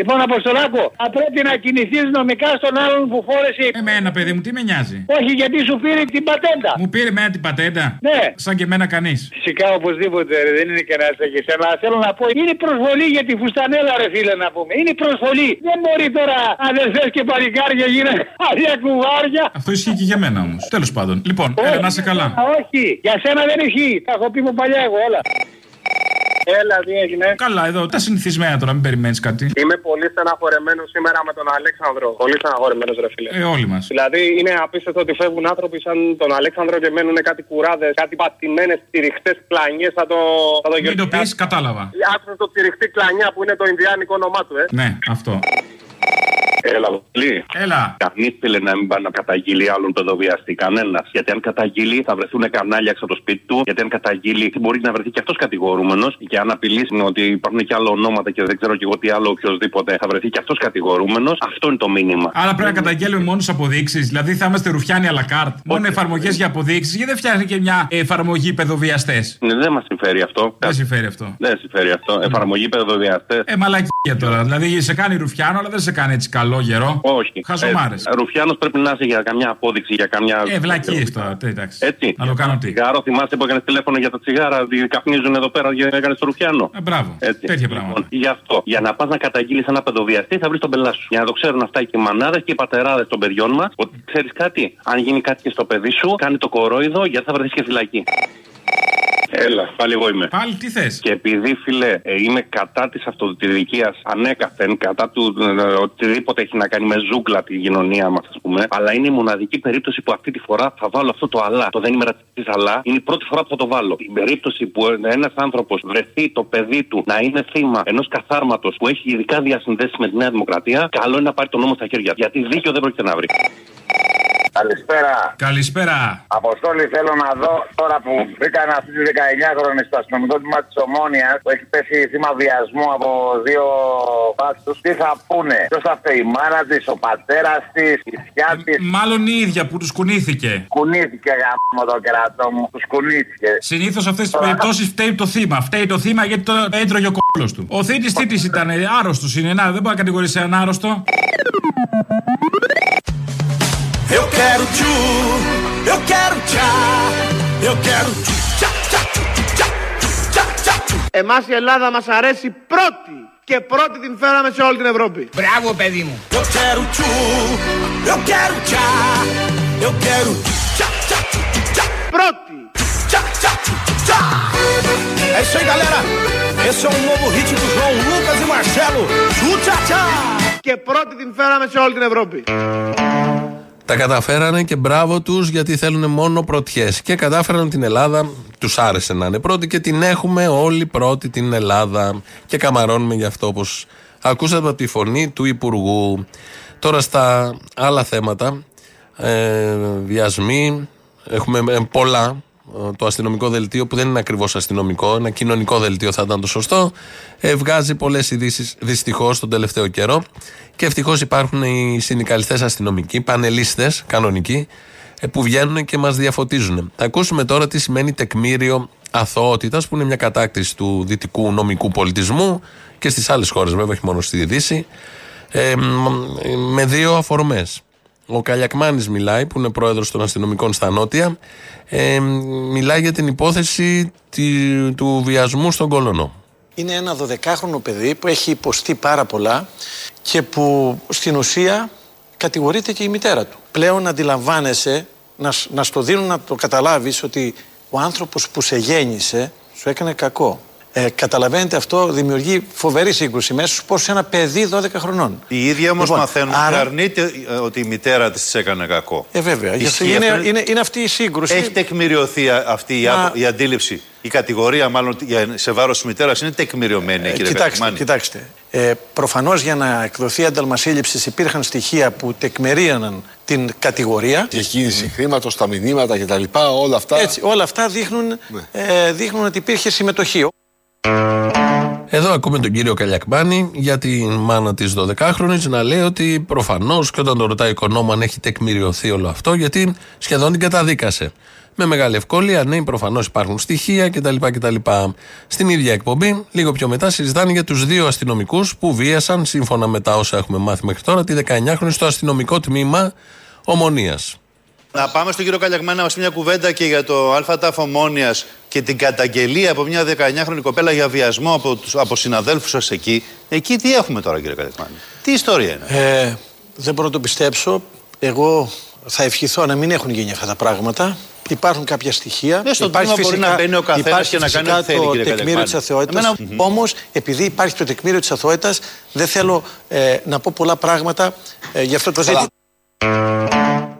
Λοιπόν, Αποστολάκο, θα πρέπει να κινηθείς νομικά στον άλλον που φόρεσε. Εμένα, παιδί μου, τι με νοιάζει; Όχι, γιατί σου πήρε την πατέντα. Μου πήρε εμένα την πατέντα; Ναι. Σαν και εμένα κανείς. Φυσικά, οπωσδήποτε, ρε, δεν είναι και να και σένα. Θέλω να πω, είναι προσβολή για τη φουστανέλα, ρε φίλε, να πούμε. Είναι προσβολή. Δεν μπορεί τώρα αδερφές και παλικάρια γίνανε αδια κουβάρια. Αυτό ισχύει και για μένα όμως. Τέλος πάντων. Λοιπόν, έλα να είσαι καλά. Α, όχι, για σένα δεν ισχύει. Τα έχω πει από παλιά εγώ, όλα. Έλα, τι έγινε; Καλά, εδώ τα συνηθισμένα τώρα, μην περιμένεις κάτι. Είμαι πολύ στεναχωρεμένος σήμερα με τον Αλέξανδρο. Πολύ στεναχωρεμένος, ρε φίλε. Ε, όλοι μας. Δηλαδή είναι απίστευτο ότι φεύγουν άνθρωποι σαν τον Αλέξανδρο και μένουν κάτι κουράδες, κάτι πατημένες τυριχτές πλανιέ. Θα το, θα το Μην το πεις, κατάλαβα. Άκουσα το τυριχτή κλανιά που είναι το Ινδιάνικο όνομά του, ε. Ναι, αυτό. Έλα, πολύ. Έλα. Κανείς θέλει να μην πάει να καταγγείλει άλλον παιδοβιαστή. Κανένας. Γιατί αν καταγγείλει θα βρεθούν κανάλια έξω από το σπίτι του. Γιατί αν καταγγείλει μπορεί να βρεθεί και αυτός κατηγορούμενος. Και αν απειλήσει ότι υπάρχουν και άλλα ονόματα και δεν ξέρω και εγώ τι άλλο οποιοδήποτε θα βρεθεί και αυτός κατηγορούμενος. Αυτό είναι το μήνυμα. Άρα πρέπει να καταγγέλουμε μόνο αποδείξεις. Δηλαδή θα είμαστε ρουφιάνοι à la carte. Μόνο εφαρμογές για αποδείξεις. Γιατί δεν φτιάχνει και μια εφαρμογή παιδοβιαστές; Ναι, δεν μας συμφέρει αυτό. Δεν συμφέρει αυτό. Δεν συμφέρει αυτό. Εφαρμογή παιδοβιαστές. Ε, μαλακία τώρα. Δηλαδή σε κάνει ρουφιάνο, αλλά δεν σε κάνει έτσι καλό. Καλό γερό. Όχι. Χαζομάρες. Ε, Ρουφιάνος πρέπει να είσαι για καμιά απόδειξη, για καμιά. Ε, βλακίες τώρα. τε, Εντάξει. Έτσι. Να το κάνω τι. Τσιγάρο, θυμάστε που έκανες τηλέφωνο για τα τσιγάρα, ότι καπνίζουν εδώ πέρα και έκανες το Ρουφιάνο. Ε, μπράβο. Έτσι. Τέτοια πράγματα. Λοιπόν, γι' αυτό. Για να πας να καταγγείλεις ένα παιδοβιαστή, θα βρεις τον πελά σου. Για να το ξέρουν αυτά και οι μανάδες και οι πατεράδες των παιδιών μας, ότι ξέρεις κάτι, αν γίνει κάτι και στο παιδί σου, κάνει το κορόιδο γιατί θα βρεθείς και φυλακή. Έλα, πάλι εγώ είμαι. Πάλι τι θες; Και επειδή, φίλε, ε, είμαι κατά της αυτοδικία ανέκαθεν, κατά του ε, οτιδήποτε έχει να κάνει με ζούγκλα τη κοινωνία μας, ας πούμε, αλλά είναι η μοναδική περίπτωση που αυτή τη φορά θα βάλω αυτό το αλλά. Το δεν είμαι ρατσιστής, αλλά είναι η πρώτη φορά που θα το βάλω. Η περίπτωση που ένας άνθρωπος βρεθεί το παιδί του να είναι θύμα ενός καθάρματος που έχει ειδικά διασυνδέσεις με τη Νέα Δημοκρατία, καλό είναι να πάρει τον νόμο στα χέρια. Γιατί δίκιο δεν πρόκειται να βρει. Καλησπέρα. Καλησπέρα. Αποστόλη, θέλω να δω τώρα που βρήκαν αυτή τη 19χρονη στο αστυνομικό τμήμα της Ομόνιας που έχει πέσει θύμα βιασμού από δύο μπάτσου. Τι θα πούνε, ποιος θα φταίει, η μάνα της, ο πατέρας της, η θιά της; Μάλλον η ίδια που τους κουνήθηκε. Κουνήθηκε γάμο το κερατό μου, τους κουνήθηκε. Συνήθως αυτές τις περιπτώσεις φταίει το θύμα. Φταίει το θύμα γιατί το έτρωγε ο κόλλο του. Ο θήτης τι της ήταν, άρρωστος είναι. Να, δεν μπορεί να κατηγορήσει έναν άρρωστο. Eu quero tchu, eu quero tchá, eu quero tchu, tchá, tchá, tchu, tchá, tchu, tchá, tchá, tchu. Εμάς η Ελλάδα μας αρέσει πρώτη και πρώτη την φέραμε σε όλη την Ευρώπη. Μπράβο, παιδί μου. Eu quero tchu, eu quero tchá, eu quero tchá, tchá, tchu, tchá, Πρώτη. tchá, tchá, tchu, tchá. É isso aí, galera. Esse é um novo hit do João Lucas e Marcelo. Tchu, tchá, tchá. Και πρώτη την φέραμε σε όλη την Ευρώπη. Τα καταφέρανε και μπράβο τους γιατί θέλουν μόνο πρωτιές. Και κατάφεραν την Ελλάδα, τους άρεσε να είναι πρώτοι και την έχουμε όλοι πρώτη την Ελλάδα. Και καμαρώνουμε γι' αυτό όπως ακούσατε από τη φωνή του Υπουργού. Τώρα στα άλλα θέματα, ε, βιασμοί, έχουμε ε, πολλά. Ε, Το αστυνομικό δελτίο, που δεν είναι ακριβώς αστυνομικό, ένα κοινωνικό δελτίο θα ήταν το σωστό, ε, βγάζει πολλές ειδήσεις δυστυχώς τον τελευταίο καιρό. Και ευτυχώς υπάρχουν οι συνδικαλιστές αστυνομικοί, πανελίστες κανονικοί, ε, που βγαίνουν και μας διαφωτίζουν. Θα ακούσουμε τώρα τι σημαίνει τεκμήριο αθωότητας, που είναι μια κατάκτηση του δυτικού νομικού πολιτισμού και στις άλλες χώρες, βέβαια, όχι μόνο στη Δύση, ε, μ- με δύο αφορμές. Ο Καλιακμάνης μιλάει, που είναι πρόεδρος των αστυνομικών στα Νότια, ε, μιλάει για την υπόθεση τη- του βιασμού στον Κολονό. Είναι ένα 12χρονο παιδί που έχει υποστεί πάρα πολλά και που στην ουσία κατηγορείται και η μητέρα του. Πλέον αντιλαμβάνεσαι, να, σ- να στο δίνουν να το καταλάβεις ότι ο άνθρωπος που σε γέννησε σου έκανε κακό. Ε, καταλαβαίνετε αυτό δημιουργεί φοβερή σύγκρουση μέσα σου πως ένα παιδί 12 χρονών. Η ίδια όμως Λοιπόν, μαθαίνουν άρα- και αρνείται ε, ότι η μητέρα της έκανε κακό. Ε, βέβαια. Γι' αυτό Ισχύει είναι, αυτό; είναι, είναι αυτή η σύγκρουση. Έχει τεκμηριωθεί α- αυτή η, Μα- άπο- η αντίληψη, η κατηγορία μάλλον για- σε βάρος της μητέρας είναι τεκμηριωμένη, Ε, κύριε κοιτάξτε, Κακμάνη. κοιτάξτε. Ε, Προφανώς για να εκδοθεί ένταλμα σύλληψη υπήρχαν στοιχεία που τεκμηρίωναν την κατηγορία. Διακίνηση χρήματο, τα μηνύματα κτλ. Όλα αυτά. Έτσι, όλα αυτά δείχνουν, ε, δείχνουν ότι υπήρχε συμμετοχή. Εδώ ακούμε τον κύριο Καλιακμάνη για τη μάνα της 12χρονη να λέει ότι προφανώς και όταν το ρωτάει ο οικονόμο αν έχει τεκμηριωθεί όλο αυτό, γιατί σχεδόν την καταδίκασε. Με μεγάλη ευκολία, ναι, προφανώς υπάρχουν στοιχεία κτλ, κτλ. Στην ίδια εκπομπή, λίγο πιο μετά, συζητάνε για τους δύο αστυνομικούς που βίασαν, σύμφωνα με τα όσα έχουμε μάθει μέχρι τώρα, τη 19χρονη στο αστυνομικό τμήμα Ομονίας. Να πάμε στον κύριο Καλιακμάνη να μας πει μια κουβέντα και για το ΑΤΑΦ Ομόνια και την καταγγελία από μια 19χρονη κοπέλα για βιασμό από, τους- από συναδέλφους σας εκεί. Εκεί τι έχουμε τώρα, κύριε Καλιακμάνη. Τι ιστορία είναι; Ε, δεν μπορώ να το πιστέψω. Εγώ θα ευχηθώ να μην έχουν γίνει αυτά τα πράγματα. Υπάρχουν κάποια στοιχεία. Ναι, στο τμήμα μπορεί να μπαίνει ο καθένας υπάρχει και να κάνει φυσικά ό,τι θέλει, το κύριε τεκμήριο Καλιακμάνη. της αθωότητα. Εμένα- Όμως, επειδή υπάρχει το τεκμήριο της αθωότητα, δεν θέλω ε, να πω πολλά πράγματα ε, για αυτό το ζήτημα.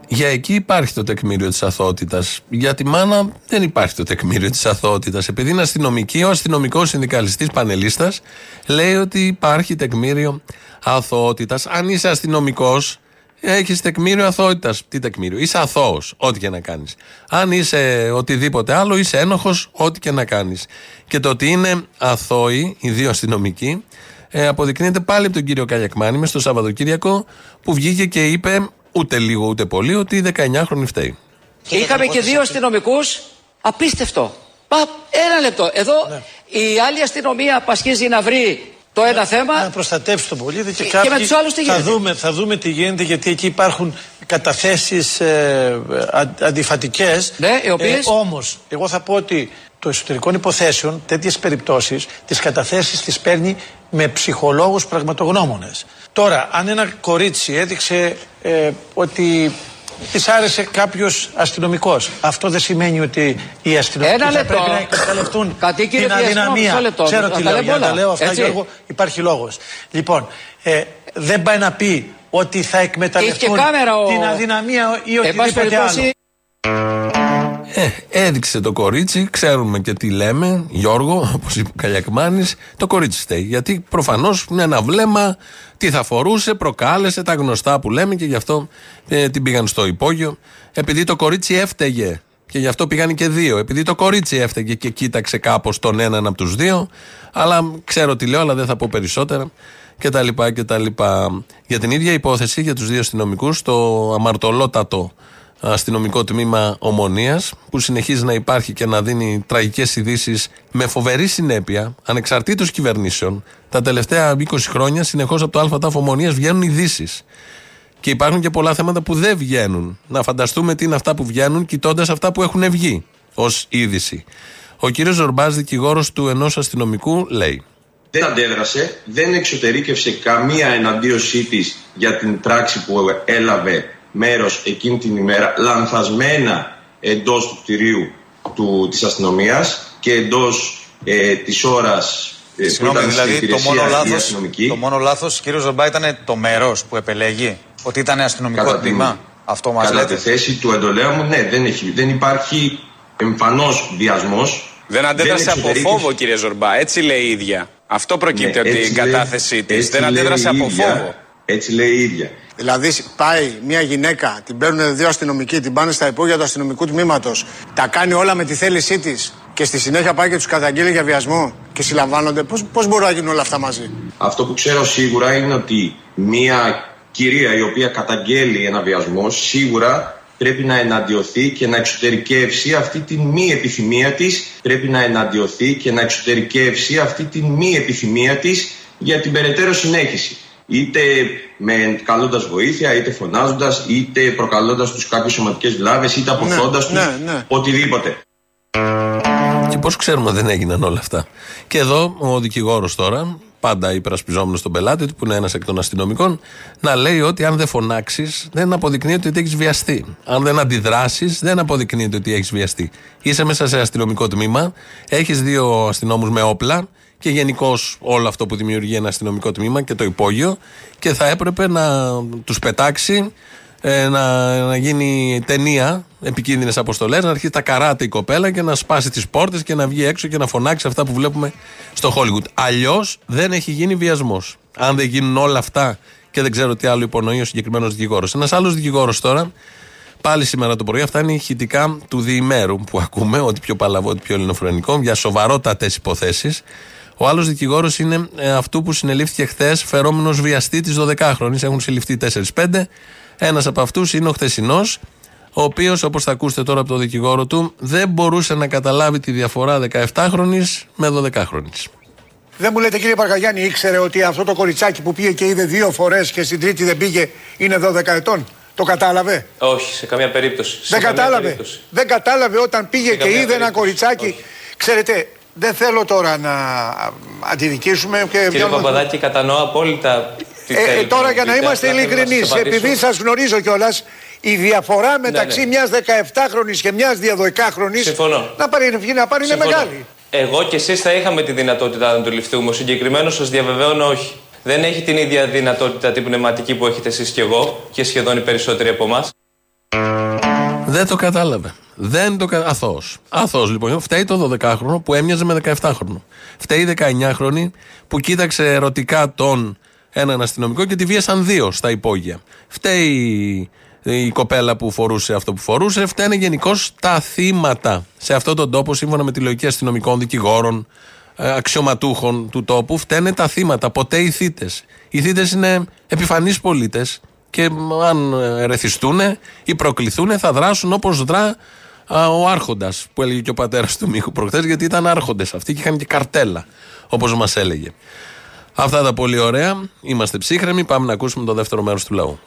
Για εκεί υπάρχει το τεκμήριο της αθωότητα. Για τη μάνα δεν υπάρχει το τεκμήριο της αθωότητα. Επειδή είναι αστυνομική, ο αστυνομικός συνδικαλιστής πανελίστας λέει ότι υπάρχει τεκμήριο αθωότητα. Αν είσαι αστυνομικός, έχεις τεκμήριο αθωότητα. Τι τεκμήριο, είσαι αθώος, ό,τι και να κάνεις. Αν είσαι οτιδήποτε άλλο, είσαι ένοχος, ό,τι και να κάνεις. Και το ότι είναι αθώοι οι δύο αστυνομικοί ε, αποδεικνύεται πάλι από τον κύριο Καλιακμάνη μες στο Σαββατοκύριακο που βγήκε και είπε ούτε λίγο ούτε πολύ ότι η 19χρονη φταίει. Και είχαμε και δύο αστυνομικούς. Απίστευτο. Μα ένα λεπτό. Εδώ η άλλη αστυνομία πασχίζει να βρει το ένα θέμα. Να προστατεύσει τον πολίτη και, Και- κάποιοι και με τους άλλους τι θα, γίνεται; δούμε, θα δούμε τι γίνεται γιατί εκεί υπάρχουν καταθέσεις ε, α, αντιφατικές. Ναι, οι οποίες; Ε, όμως, εγώ θα πω ότι το εσωτερικών υποθέσεων τέτοιες περιπτώσεις τις καταθέσεις τις παίρνει με ψυχολόγους πραγματογνώμονες. Τώρα, αν ένα κορίτσι έδειξε ε, ότι της άρεσε κάποιος αστυνομικός. Αυτό δεν σημαίνει ότι οι αστυνομικοί Ένα θα λεπτό. πρέπει να εκμεταλλευτούν Κατ' κύριε την Πιασμό, αδυναμία. μισό λεπτό. Ξέρω Να τι τα λέω, λέμε για να τα όλα. λέω αυτά, Έτσι. Γιώργο, υπάρχει λόγος. Λοιπόν, ε, δεν πάει να πει ότι θα εκμεταλλευτούν Και έχει και κάμερα ο- την αδυναμία ή Εν πάση οτιδήποτε άλλο. Περιπτώσει, Ε, έδειξε το κορίτσι, ξέρουμε και τι λέμε, Γιώργο, όπως είπε ο Καλιακμάνης, το κορίτσι φταίει. Γιατί προφανώς είναι ένα βλέμμα, τι θα φορούσε, προκάλεσε τα γνωστά που λέμε και γι' αυτό ε, την πήγαν στο υπόγειο. Επειδή το κορίτσι έφταιγε και γι' αυτό πήγαν και δύο. Επειδή το κορίτσι έφταιγε και κοίταξε κάπως τον έναν από τους δύο. Αλλά ξέρω τι λέω, αλλά δεν θα πω περισσότερα. Και τα λοιπά και τα λοιπά. Για την ίδια υπόθεση, για τους δύο αστυνομικούς, το αμαρτωλότατο αστυνομικό τμήμα Ομονίας, που συνεχίζει να υπάρχει και να δίνει τραγικές ειδήσεις με φοβερή συνέπεια, ανεξαρτήτως κυβερνήσεων. Τα τελευταία 20 χρόνια συνεχώς από το ΑΤΑΦ Ομονίας βγαίνουν ειδήσεις. Και υπάρχουν και πολλά θέματα που δεν βγαίνουν. Να φανταστούμε τι είναι αυτά που βγαίνουν, κοιτώντας αυτά που έχουν βγει ως είδηση. Ο κύριος Ζορμπάς, δικηγόρος του ενός αστυνομικού, λέει. δεν αντέδρασε, δεν εξωτερήκευσε καμία εναντίωσή της για την πράξη που έλαβε μέρος εκείνη την ημέρα λανθασμένα εντός του κτηρίου του, της αστυνομίας και εντός ε, της ώρας ε, που Συγγνώμη, ήταν στην δηλαδή το υπηρεσία μόνο, η λάθος, αστυνομική. το μόνο λάθος, κύριο Ζομπά, ήταν το μέρος που επελέγει. Ότι ήταν αστυνομικό Κατά την- τμήμα. Αυτό μας Κατά λέτε. τη θέση του εντολέου μου, ναι, δεν, έχει, δεν υπάρχει εμφανώς βιασμός. Δεν αντέδρασε από εξωτερήκευσε- φόβο, κύριε Ζορμπά. Έτσι λέει η ίδια. Αυτό προκύπτει Ναι, από έτσι την λέει- κατάθεσή της. έτσι Δεν λέει αντέδρασε η από ίδια. φόβο. Έτσι λέει η ίδια. Δηλαδή πάει μια γυναίκα, την παίρνουν δύο αστυνομικοί, την πάνε στα υπόγεια του αστυνομικού τμήματος, τα κάνει όλα με τη θέλησή της και στη συνέχεια πάει και τους καταγγείλει για βιασμό και συλλαμβάνονται. Πώς πώς μπορούν να γίνουν όλα αυτά μαζί; Αυτό που ξέρω σίγουρα είναι ότι μια κυρία η οποία καταγγέλει ένα βιασμό σίγουρα πρέπει να εναντιωθεί και να εξωτερικεύσει αυτή τη μη επιθυμία της πρέπει να εναντιωθεί και να εξωτερικεύσει αυτή τη μη επιθυμία της για την περαιτέρω συνέχιση είτε με καλώντας βοήθεια, είτε φωνάζοντας, είτε προκαλώντας τους κάποιες σωματικές βλάβες, είτε αποθώντας τους, ναι, ναι. οτιδήποτε. Και πώς ξέρουμε δεν έγιναν όλα αυτά. Και εδώ ο δικηγόρος τώρα, πάντα υπερασπιζόμενος τον πελάτη του, που είναι ένας εκ των αστυνομικών, να λέει ότι αν δεν φωνάξεις, δεν αποδεικνύεται ότι έχεις βιαστεί. Αν δεν αντιδράσεις, δεν αποδεικνύεται ότι έχεις βιαστεί. Είσαι μέσα σε αστυνομικό τμήμα, έχεις δύο αστυνόμους με όπλα και γενικώς όλο αυτό που δημιουργεί ένα αστυνομικό τμήμα και το υπόγειο και θα έπρεπε να τους πετάξει ε, να, να γίνει ταινία, επικίνδυνες αποστολές, να αρχίσει τα καράτε η κοπέλα και να σπάσει τις πόρτες και να βγει έξω και να φωνάξει αυτά που βλέπουμε στο Hollywood. Αλλιώς δεν έχει γίνει βιασμός. Αν δεν γίνουν όλα αυτά και δεν ξέρω τι άλλο υπονοεί ο συγκεκριμένος δικηγόρος. Ένας άλλος δικηγόρος τώρα, πάλι σήμερα το πρωί, αυτά είναι ηχητικά του διημέρου που ακούμε, ό,τι πιο παλαβό, ό,τι πιο ελληνοφρενικό, για σοβαρότατες υποθέσεις. Ο άλλος δικηγόρος είναι ε, αυτού που συνελήφθηκε χθες, φερόμενος βιαστή τη 12χρονη. Έχουν συλληφθεί 4-5. Ένας από αυτούς είναι ο χθεσινός, ο οποίος, όπως θα ακούσετε τώρα από το δικηγόρο του, δεν μπορούσε να καταλάβει τη διαφορά 17χρονη με 12χρονη. Δεν μου λέτε κύριε Παρκαγιάννη, ήξερε ότι αυτό το κοριτσάκι που πήγε και είδε δύο φορές και στην τρίτη δεν πήγε είναι 12 ετών. Το κατάλαβε; Όχι, σε καμία περίπτωση. Σε δεν καμία κατάλαβε. περίπτωση. Δεν κατάλαβε όταν πήγε Σε και καμία είδε ένα περίπτωση. κοριτσάκι. Ξέρετε, δεν θέλω τώρα να α, αντιδικήσουμε και Κύριε βγαίνουμε- Παπαδάκη, κατανοώ απόλυτα τι Ε, ε, θέλετε τώρα να για να πείτε, είμαστε απλά θέλω να σας ειλικρινεί, απαντήσω. επειδή σας γνωρίζω κιόλας, η διαφορά μεταξύ ναι. μιας 17χρονη και μιας 12χρονη Συμφωνώ. να πάρει, να πάρει είναι Συμφωνώ. μεγάλη. Εγώ και εσείς θα είχαμε τη δυνατότητα να το ληφθούμε. Ο συγκεκριμένος σας διαβεβαίωνω όχι. Δεν έχει την ίδια δυνατότητα την πνευματική που έχετε εσείς και εγώ και σχεδόν οι περισσότεροι από εμάς. Δεν το κατάλαβε. Δεν το κα... Αθώος. Αθώος λοιπόν. Φταίει το 12χρονο που έμοιαζε με 17χρονο. Φταίει η 19χρονη που κοίταξε ερωτικά τον έναν αστυνομικό και τη βίασαν δύο στα υπόγεια. Φταίει η κοπέλα που φορούσε αυτό που φορούσε. Φταίνε γενικώς τα θύματα. Σε αυτόν τον τόπο, σύμφωνα με τη λογική αστυνομικών δικηγόρων, ε, αξιωματούχων του τόπου, φταίνε τα θύματα. Ποτέ οι θύτε. Οι θύτε είναι επιφανείς πολίτες και μ, αν ερεθιστούν ή προκληθούν θα δράσουν όπως δρά α, ο Άρχοντας που έλεγε και ο πατέρας του Μίχου προχθές, γιατί ήταν άρχοντες αυτοί και είχαν και καρτέλα, όπως μας έλεγε. Αυτά τα πολύ ωραία. Είμαστε ψύχρεμοι. Πάμε να ακούσουμε το δεύτερο μέρος του λαού.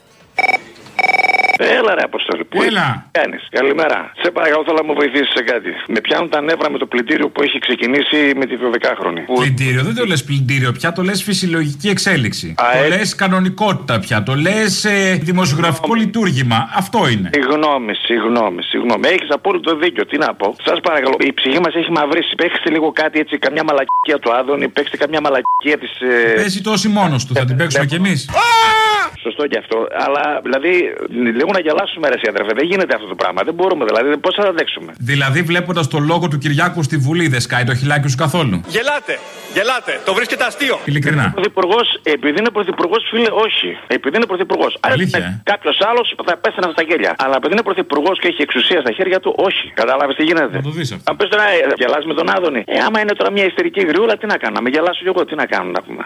Έλα ρε Αποστόλη. Πού Έλα. κάνεις. Καλημέρα. Σε παρακαλώ θέλω να μου βοηθήσεις σε κάτι. Με πιάνουν τα νεύρα με το πλυντήριο που έχει ξεκινήσει με τη 12χρονη. Που... Πλυντήριο, δεν το λες πλυντήριο πια, το λες φυσιολογική εξέλιξη. Α, το ε. λες κανονικότητα πια, το λες δημοσιογραφικό λειτουργήμα. Αυτό είναι. Συγγνώμη, συγγνώμη, συγγνώμη. Έχεις απόλυτο δίκιο. Τι να πω. Σας παρακαλώ, η ψυχή μας έχει μαυρίσει. Παίξτε λίγο κάτι έτσι, καμιά μαλακία του Άδωνη. Παίξτε καμιά μαλακία της. Ε... Παίζει τόση μόνος του, θα την παίξουμε κι εμείς. Σωστό και αυτό. Αλλά δηλαδή, λίγο να γελάσουμε ρε εσύ, αδερφέ. Δεν γίνεται αυτό το πράγμα. Δεν μπορούμε δηλαδή. Πώς θα τα δέξουμε. Δηλαδή, βλέποντας το λόγο του Κυριάκου στη Βουλή, δεν σκάει το χιλάκι σου καθόλου; Γελάτε, γελάτε. Το βρίσκετε αστείο. Ειλικρινά. Πρωθυπουργός, επειδή είναι πρωθυπουργός, φίλε, όχι. Επειδή είναι πρωθυπουργός. Αλήθεια, ε. Κάποιος άλλος θα πέθανε στα γέλια. Αλλά επειδή είναι πρωθυπουργός και έχει εξουσία στα χέρια του, όχι. Κατάλαβε τι γίνεται; Θα το δεις αυτό. Αν πει τώρα, ε, γελάς με τον Άδωνη. Ε, άμα είναι τώρα μια ιστερική γριούλα, τι να κάνω. Να με γελάσω κι εγώ, τι να κάνω να πούμε.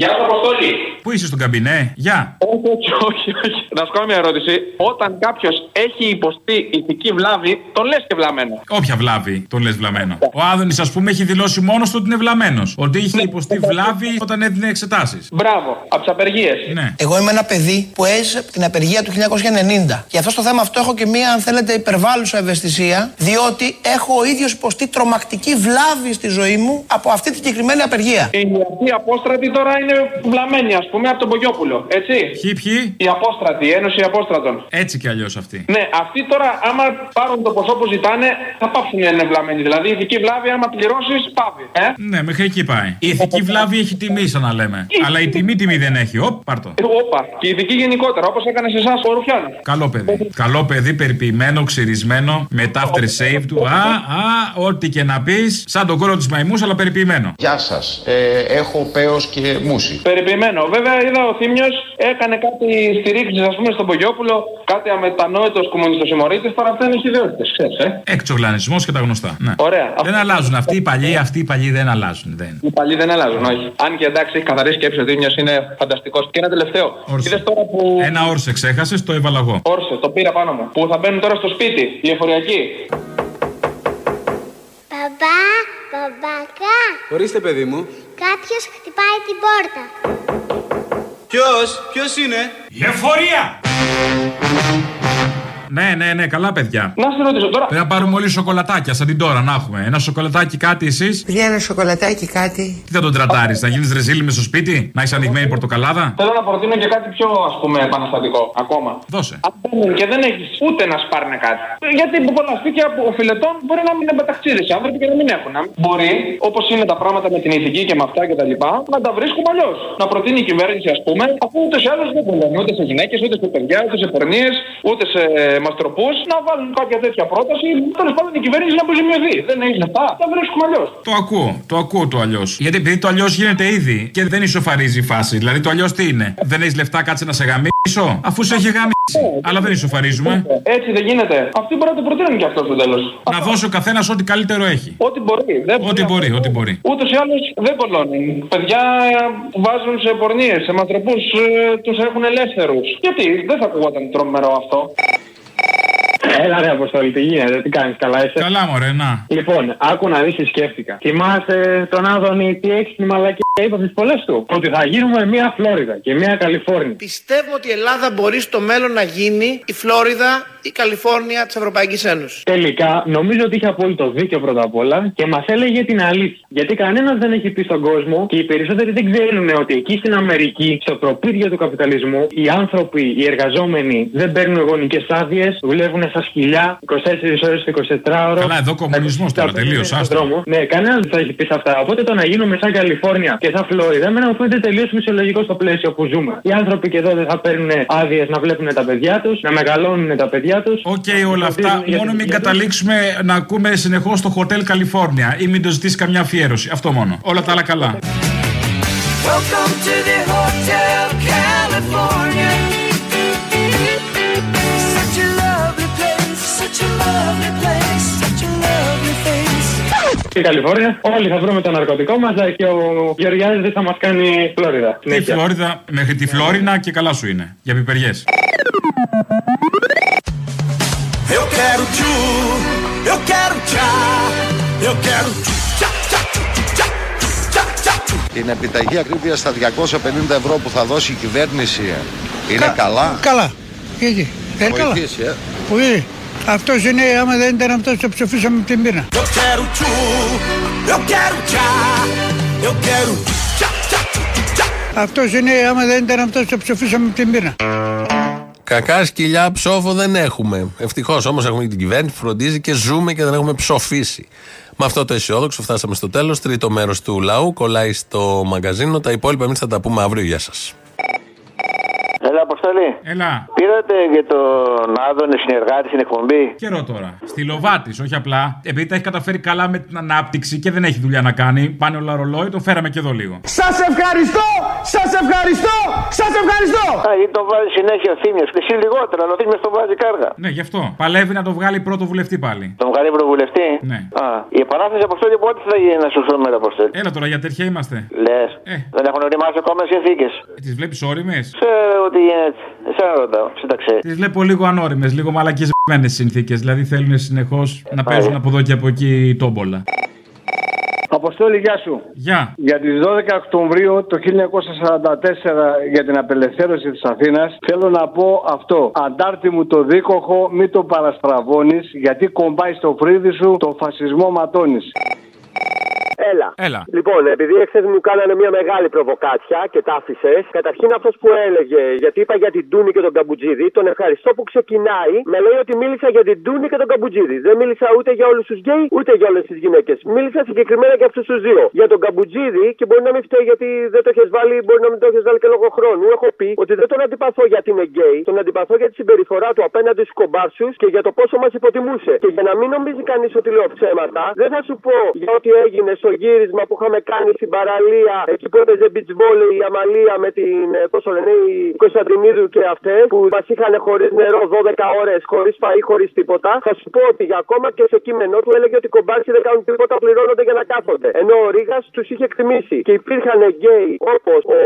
Γεια σας, Αποστόλη. Πού είσαι στον καμπινέ, Γεια. Όχι, όχι, όχι, όχι. Να σου κάνω μια ερώτηση. Όταν κάποιος έχει υποστεί ηθική βλάβη, τον λες και βλαμμένο. Όποια βλάβη τον λες βλαμμένο. Ο Άδωνης, ας πούμε, έχει δηλώσει μόνος του ότι είναι βλαμμένος. Ότι είχε υποστεί βλάβη όταν έδινε εξετάσεις. Μπράβο, από τις απεργίες. Ναι. Εγώ είμαι ένα παιδί που έζησε την απεργία του 1990. Και αυτό στο θέμα αυτό έχω και μία, αν θέλετε, υπερβάλλουσα ευαισθησία, διότι έχω ο ίδιος υποστεί τρομακτική βλάβη στη ζωή μου από αυτή τη συγκεκριμένη απεργία. Η αυτή απόστρατη τώρα είναι βλαμμένη, ας πούμε, από τον Πογιόπουλο. Έτσι. Ποιοι, ποιοι; Η απόστρατη, η Ένωση Απόστρατων. Έτσι κι αλλιώς αυτή. Ναι, αυτοί τώρα, άμα πάρουν το ποσό που ζητάνε, θα πάψουν να είναι βλαμμένοι. Δηλαδή, η ηθική βλάβη, άμα πληρώσει, πάβει. Ε; Ναι, μέχρι εκεί πάει. Η ηθική βλάβη έχει τιμή, σαν να λέμε. Αλλά η τιμή τιμή δεν έχει. Οπ, πάρ' το. Ε, Όπα. Και η ηθική γενικότερα, όπως έκανε σε εσάς ο Ρουφιάνος. Καλό παιδί. Καλό παιδί, περιποιημένο, ξυρισμένο, με τα after save του. Α, α, ό,τι και να πεις, σαν τον κόλλο της μαϊμούς, αλλά περιποιημένο. Γεια σας. Ε, έχω πέος και μουσι. Περιποιημένο. Βέβαια, είδα ο Θήμιος έκανε κάτι στηρίξεις, ας πούμε, στον Πογιόπουλο, κάτι αμετανόητος κομμουνιστοσημωρίτη. Τώρα αυτά είναι ιδεότητε, ξέρεις, ε. Εξογλανισμό και τα γνωστά. Ναι. Ωραία. Δεν αλλάζουν αυτοί οι παλιοί, αυτοί οι παλιοί δεν αλλάζουν. Δεν. Οι παλιοί δεν αλλάζουν, όχι. Αν και εντάξει, έχει καθαρή σκέψη ο Θήμιος, είναι φανταστικός. Και ένα τελευταίο. Όρσε. Είδες τώρα που. Ένα όρσε ξέχασες, το έβαλα εγώ. Όρσε, το πήρα πάνω μου. Που θα μπαίνουν τώρα στο σπίτι, η εφοριακή. Μπαμπά, μπαμπακά, Ορίστε, παιδί μου. κάποιος χτυπάει την πόρτα. Ποιος, ποιος είναι; Η εφορία! Ναι, ναι, ναι, καλά παιδιά. Να σε ρωτήσω τώρα. Πρέπει να πάρουμε όλοι σοκολατάκια σαν την τώρα να έχουμε. Ένα σοκολατάκι κάτι εσείς; Παιδιά, ένα σοκολατάκι κάτι. Τι θα τον τρατάρει, να γίνεις ρεζίλη μες στο σπίτι, να έχει ανοιγμένη πορτοκαλάδα; Θέλω να προτείνω και κάτι πιο ας πούμε επαναστατικό ακόμα. Δώσε. Αν μπαίνουν και δεν έχεις ούτε να σπάρνε κάτι. Γιατί πολλά σπίτια που οφειλετών μπορεί να μην είναι μεταξίδε οι άνθρωποι και να μην έχουν. Μπορεί, όπως είναι τα πράγματα με την ηθική και με αυτά και τα λοιπά, να τα βρίσκουμε αλλιώς. Να προτείνει η κυβέρνηση, ας πούμε, αφού ούτε σε άλλου δεν βολεύει ούτε σε γυναίκες, ούτε σε παιδιά, ούτε σε πορνίε, ούτε σε μαστροπού, να βάλουν κάποια τέτοια πρόταση. Τέλος πάντων η κυβέρνηση να αποζημιωθεί. Δεν έχει λεφτά, τα βρίσκουμε αλλιώς. Το ακούω, το ακούω το αλλιώς. Γιατί επειδή το αλλιώς γίνεται ήδη και δεν ισοφαρίζει η φάση. Δηλαδή το αλλιώς τι είναι; Δεν έχεις λεφτά, κάτσε να σε γαμίσω. Αφού σε έχει γαμίσει. Αλλά δεν ισοφαρίζουμε. Έτσι δεν γίνεται. Αυτοί μπορεί να το προτείνουν και αυτό στο τέλος. Να δώσει ο καθένας ό,τι καλύτερο έχει. Ό,τι μπορεί. Δεν Ό,τι μπορεί, ό,τι μπορεί. Ούτως ή άλλως δεν κολώνουν. Παιδιά ε, που βάζουν σε πορνίες, σε μαστροπού, τους έχουν ελεύθερους. Γιατί δεν θα ακουγόταν τρομερό αυτό. Έλα ρε Αποστόλη, τι γίνεται, τι κάνεις, καλά είσαι; Καλά μωρέ, να. Λοιπόν, άκου να δεις τι σκέφτηκα. Θυμάσαι τον Άδωνη τι έχεις στη μαλακία είπες στις πολλές του. Ότι θα γίνουμε μία Φλόριδα και μία Καλιφόρνια. Πιστεύω ότι η Ελλάδα μπορεί στο μέλλον να γίνει η Φλόριδα, η Καλιφόρνια της Ευρωπαϊκής Ένωσης. Τελικά, νομίζω ότι είχε απόλυτο δίκιο πρώτα απ' όλα και μας έλεγε την αλήθεια. Γιατί κανένας δεν έχει πει στον κόσμο και οι περισσότεροι δεν ξέρουν ότι εκεί στην Αμερική, στο προπύργιο του καπιταλισμού, οι άνθρωποι, οι εργαζόμενοι δεν παίρνουν γονικές άδειες, δουλεύουν στα σκυλιά 24 ώρες το 24 ώρο. Καλά, εδώ κομμουνισμός τώρα, τελείως. Άστο. Ναι, κανένα δεν θα έχει πει σε αυτά. Οπότε το να γίνουμε σαν Καλιφόρνια και σαν Φλόριδα, εμένα μου φαίνεται τελείως φυσιολογικό στο πλαίσιο που ζούμε. Οι άνθρωποι και εδώ δεν θα παίρνουν άδειες να βλέπουν τα παιδιά τους, να μεγαλώνουν τα παιδιά τους. Οκ, όλα αυτά. Μόνο μην καταλήξουμε να ακούμε συνεχώς το Hotel California ή μην το ζητήσεις καμιά αφιέρωση. Αυτό μόνο. Όλα τα άλλα καλά. Welcome to the Hotel California. Στην Καλιφόρνια, όλοι θα βρούμε το ναρκωτικό μας και ο Γεωργιάδης θα μας κάνει Φλόριδα. Τη Φλόριδα μέχρι τη Φλόρινα και καλά σου είναι. Για πιπεριές. Eu quero tchu, eu quero tchá, eu quero tchu, tchá, tchá, tchu, tchá, tchá, tchá, tchu. Την επιταγή ακρίβεια στα 250 ευρώ που θα δώσει η κυβέρνηση είναι καλά; Καλά. Γιατί. Ε, καλά. Βοηθήσει, ε. Πολύ. Αυτός είναι, άμα δεν ήταν αυτός το ψηφίσαμε από την πείνα. Eu quero tchu, eu quero tchá, eu quero tchá, tchá, tchá, tchá. Αυτός είναι, άμα δεν ήταν αυτός το ψηφίσαμε από την πείνα. Κακά σκυλιά ψόφο δεν έχουμε. Ευτυχώς όμως έχουμε την κυβέρνηση που φροντίζει και ζούμε και δεν έχουμε ψοφήσει. Με αυτό το αισιόδοξο φτάσαμε στο τέλος. Τρίτο μέρος του λαού κολλάει στο μαγκαζίνο. Τα υπόλοιπα εμείς θα τα πούμε αύριο. Γεια σας. Έλα, Αποστολή. Έλα. Πήρατε για τον Άδωνη συνεργάτη στην εκπομπή; Καιρό τώρα. Στη Λοβάτης, όχι απλά. Επειδή τα έχει καταφέρει καλά με την ανάπτυξη και δεν έχει δουλειά να κάνει. Πάνε όλα ρολόι, το φέραμε και εδώ λίγο. Σας ευχαριστώ! Σας ευχαριστώ! Σας ευχαριστώ! Α, γιατί το βάζει συνέχεια ο Θήμιος. Εσύ λιγότερο, αλλά ο Θήμιος το βάζει κάργα. Ναι, γι' αυτό. Παλεύει να το βγάλει πρώτο βουλευτή πάλι. Τον βγάλει προβουλευτή. Ναι. Α, η επανάσταση αποστολή πότε θα γίνει να σωθούμε με αποστολή. Έλα τώρα, για τέτοια είμαστε. Λες. Ε. Δεν έχουν οριμάσει ακόμα συνθήκες. Τις βλέπεις όριμες; Ξέρω ότι γίνεται. Εσένα ρωτάω. Σύνταξε. Τις βλέπω λίγο ανώριμες, λίγο μαλακισμένες συνθήκες. Δηλαδή θέλουν συνεχώς να παίζουν από εδώ και από εκεί τόμπολα. Αποστόλη, γεια σου. Γεια. Για τις 12 Οκτωβρίου το 1944 για την απελευθέρωση της Αθήνας θέλω να πω αυτό. Αντάρτη μου το δίκοχο μη το παραστραβώνεις γιατί κομπάει στο φρύδι σου το φασισμό ματώνεις. Έλα. Έλα. Λοιπόν, επειδή εχθές μου κάνανε μια μεγάλη προβοκάτσια και τα άφησες, καταρχήν αυτός που έλεγε, γιατί είπα για την Τούνη και τον Καμπουτζίδη, τον ευχαριστώ που ξεκινάει με λέει ότι μίλησα για την Τούνη και τον Καμπουτζίδη. Δεν μίλησα ούτε για όλους τους γκέι, ούτε για όλες τις γυναίκες. Μίλησα συγκεκριμένα για αυτούς τους δύο. Για τον Καμπουτζίδη και μπορεί να μην φταίει γιατί δεν το έχεις βάλει, μπορεί να μην το έχεις βάλει και λόγω χρόνου. Έχω πει ότι δεν τον αντιπαθώ γιατί είναι γκέι, τον αντιπαθώ για τη συμπεριφορά του απέναντι στους κομπάρσους και για το πόσο μας υποτιμούσε. Και για να μην νομίζει κανείς ότι λέω ψέματα, δεν θα σου πω για ό,τι έγινε στο γύρισμα που είχαμε κάνει στην παραλία, εκεί που έπαιζε beach volley η Αμαλία με την, ε, πώς το λένε, η Κωνσταντινίδου και αυτές, που μας είχαν χωρίς νερό 12 ώρες, χωρίς φαΐ, χωρίς τίποτα. Θα σου πω ότι για ακόμα και σε κείμενό του έλεγε ότι οι κομπάρσοι δεν κάνουν τίποτα, πληρώνονται για να κάθονται. Ενώ ο Ρήγας τους είχε εκτιμήσει. Και υπήρχαν γκέι όπως ο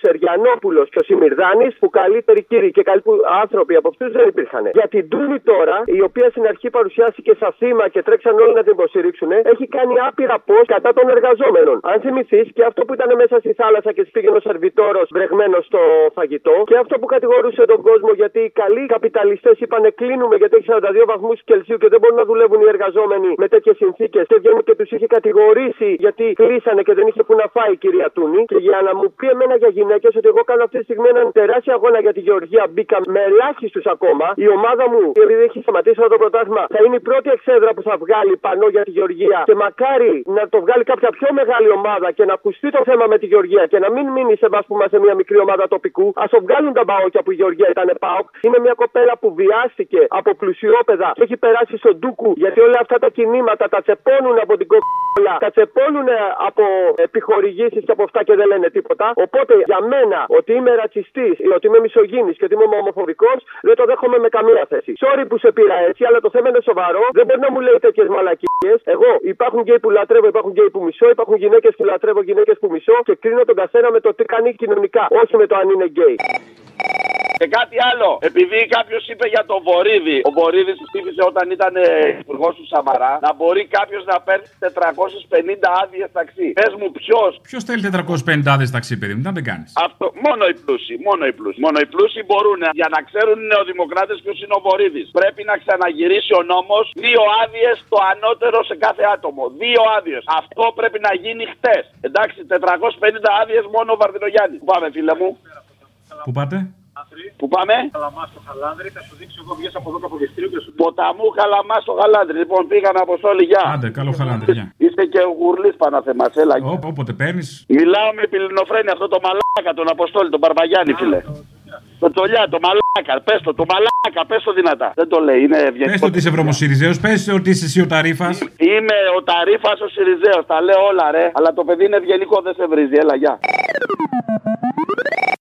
Σεριανόπουλος και ο Σιμυρδάνη, που καλύτεροι κύριοι και καλοί που- άνθρωποι από αυτούς δεν υπήρχαν. Για την Τούνη τώρα, η οποία στην αρχή παρουσιάστηκε σαν θύμα και τρέξαν όλοι να την υποστηρίξουν, έχει κάνει άπειρα πώ κατά των εργαζόμενων. Αν θυμηθείς και αυτό που ήταν μέσα στη θάλασσα και τη πήγαινε ο σερβιτόρος βρεγμένο στο φαγητό και αυτό που κατηγορούσε τον κόσμο γιατί οι καλοί καπιταλιστές είπαν κλείνουμε γιατί έχει 42 βαθμούς Κελσίου και δεν μπορούν να δουλεύουν οι εργαζόμενοι με τέτοιες συνθήκες και βγαίνουν και τους είχε κατηγορήσει γιατί κλείσανε και δεν είχε που να φάει η κυρία Τούνη. Και για να μου πει εμένα για γυναίκες ότι εγώ κάνω αυτή τη στιγμή έναν τεράστιο αγώνα για τη Γεωργία μπήκα με ελάχιστους ακόμα. Η ομάδα μου, επειδή έχει σταματήσει αυτό το πρωτάθλημα, θα είναι η πρώτη εξέδρα που θα βγάλει πανό για τη Γεωργία. Και μακάρι να το βγάλει κάποια πιο μεγάλη ομάδα και να ακουστεί το θέμα με τη Γεωργία και να μην μείνει σε εμάς που είμαστε μια μικρή ομάδα τοπικού. Ας το βγάλουν τα ΠΑΟΚια που η Γεωργία ήταν ΠΑΟΚ. Είναι μια κοπέλα που βιάστηκε από πλουσιόπαιδα και έχει περάσει στο ντούκου γιατί όλα αυτά τα κινήματα τα τσεπώνουν από την κοκκόλα, τα τσεπώνουν από επιχορηγήσεις και από αυτά και δεν λένε τίποτα. Οπότε για μένα ότι είμαι ρατσιστής ή ότι είμαι μισογίνης και ότι είμαι ομοφοβικός δεν το δέχομαι με καμία θέση. Sorry που σε πήρα έτσι, αλλά το θέμα είναι σοβαρό. Δεν μπορεί να μου λέει τέτοιες μαλακίες. Εγώ υπάρχουν γκέι που λατρεύω, υπάρχουν γκέι που μισώ, υπάρχουν γυναίκες που λατρεύω, γυναίκες που μισώ και κρίνω τον καθένα με το τι κάνει κοινωνικά, όχι με το αν είναι γκέι. Και κάτι άλλο. Επειδή κάποιος είπε για τον Βορύδη, ο Βορύδης ψήφισε όταν ήταν υπουργός του Σαμαρά, να μπορεί κάποιος να παίρνει 450 άδειες ταξί. Πες μου ποιος. Ποιος θέλει 450 άδειες ταξί, παιδί μου, να δεν κάνεις. Αυτό, μόνο οι πλούσιοι, μόνο οι πλούσιοι. Μόνο οι πλούσιοι μπορούν για να ξέρουν οι νεοδημοκράτες ποιος είναι ο Βορύδης. Πρέπει να ξαναγυρίσει ο νόμος δύο άδειες το ανώτερο σε κάθε άτομο. Δύο άδειες. Αυτό πρέπει να γίνει χτες. Εντάξει, 450 άδειες μόνο ο Βαρδινογιάννης. Πού πάμε, φίλε μου. Πού πάτε; Πού πάμε; Καλαμά στο χαλάνδρι, θα σου δείξω εγώ βγες από εδώ το αποδεστήριο και σου Ποταμού Καλαμά στο Γαλάντρι. Λοιπόν, πήγαν από όλοι, γεια. Άντε, καλό χαλάνδρι, γεια. Είστε και ο γουρλής Παναθεμά, έλα. Όπο- Όποτε παίρνεις. Μιλάω με πυλινοφρένη αυτό το μαλάκα, τον Αποστόλη, τον Μπαρμπαγιάννη, φίλε. Το τσολιά, το μαλάκα, πες το, το μαλάκα, πες το δυνατά. Δεν το λέει, είναι Πες ευγενικό. ότι είσαι βρωμοσυριζέος, πες ότι είσαι εσύ ο Ταρήφα. Είμαι ο Ταρήφα ο Σιριζέο, τα λέω όλα ρε. Αλλά το παιδί είναι ευγενικό, δεν σε βρίζει, έλα, γεια.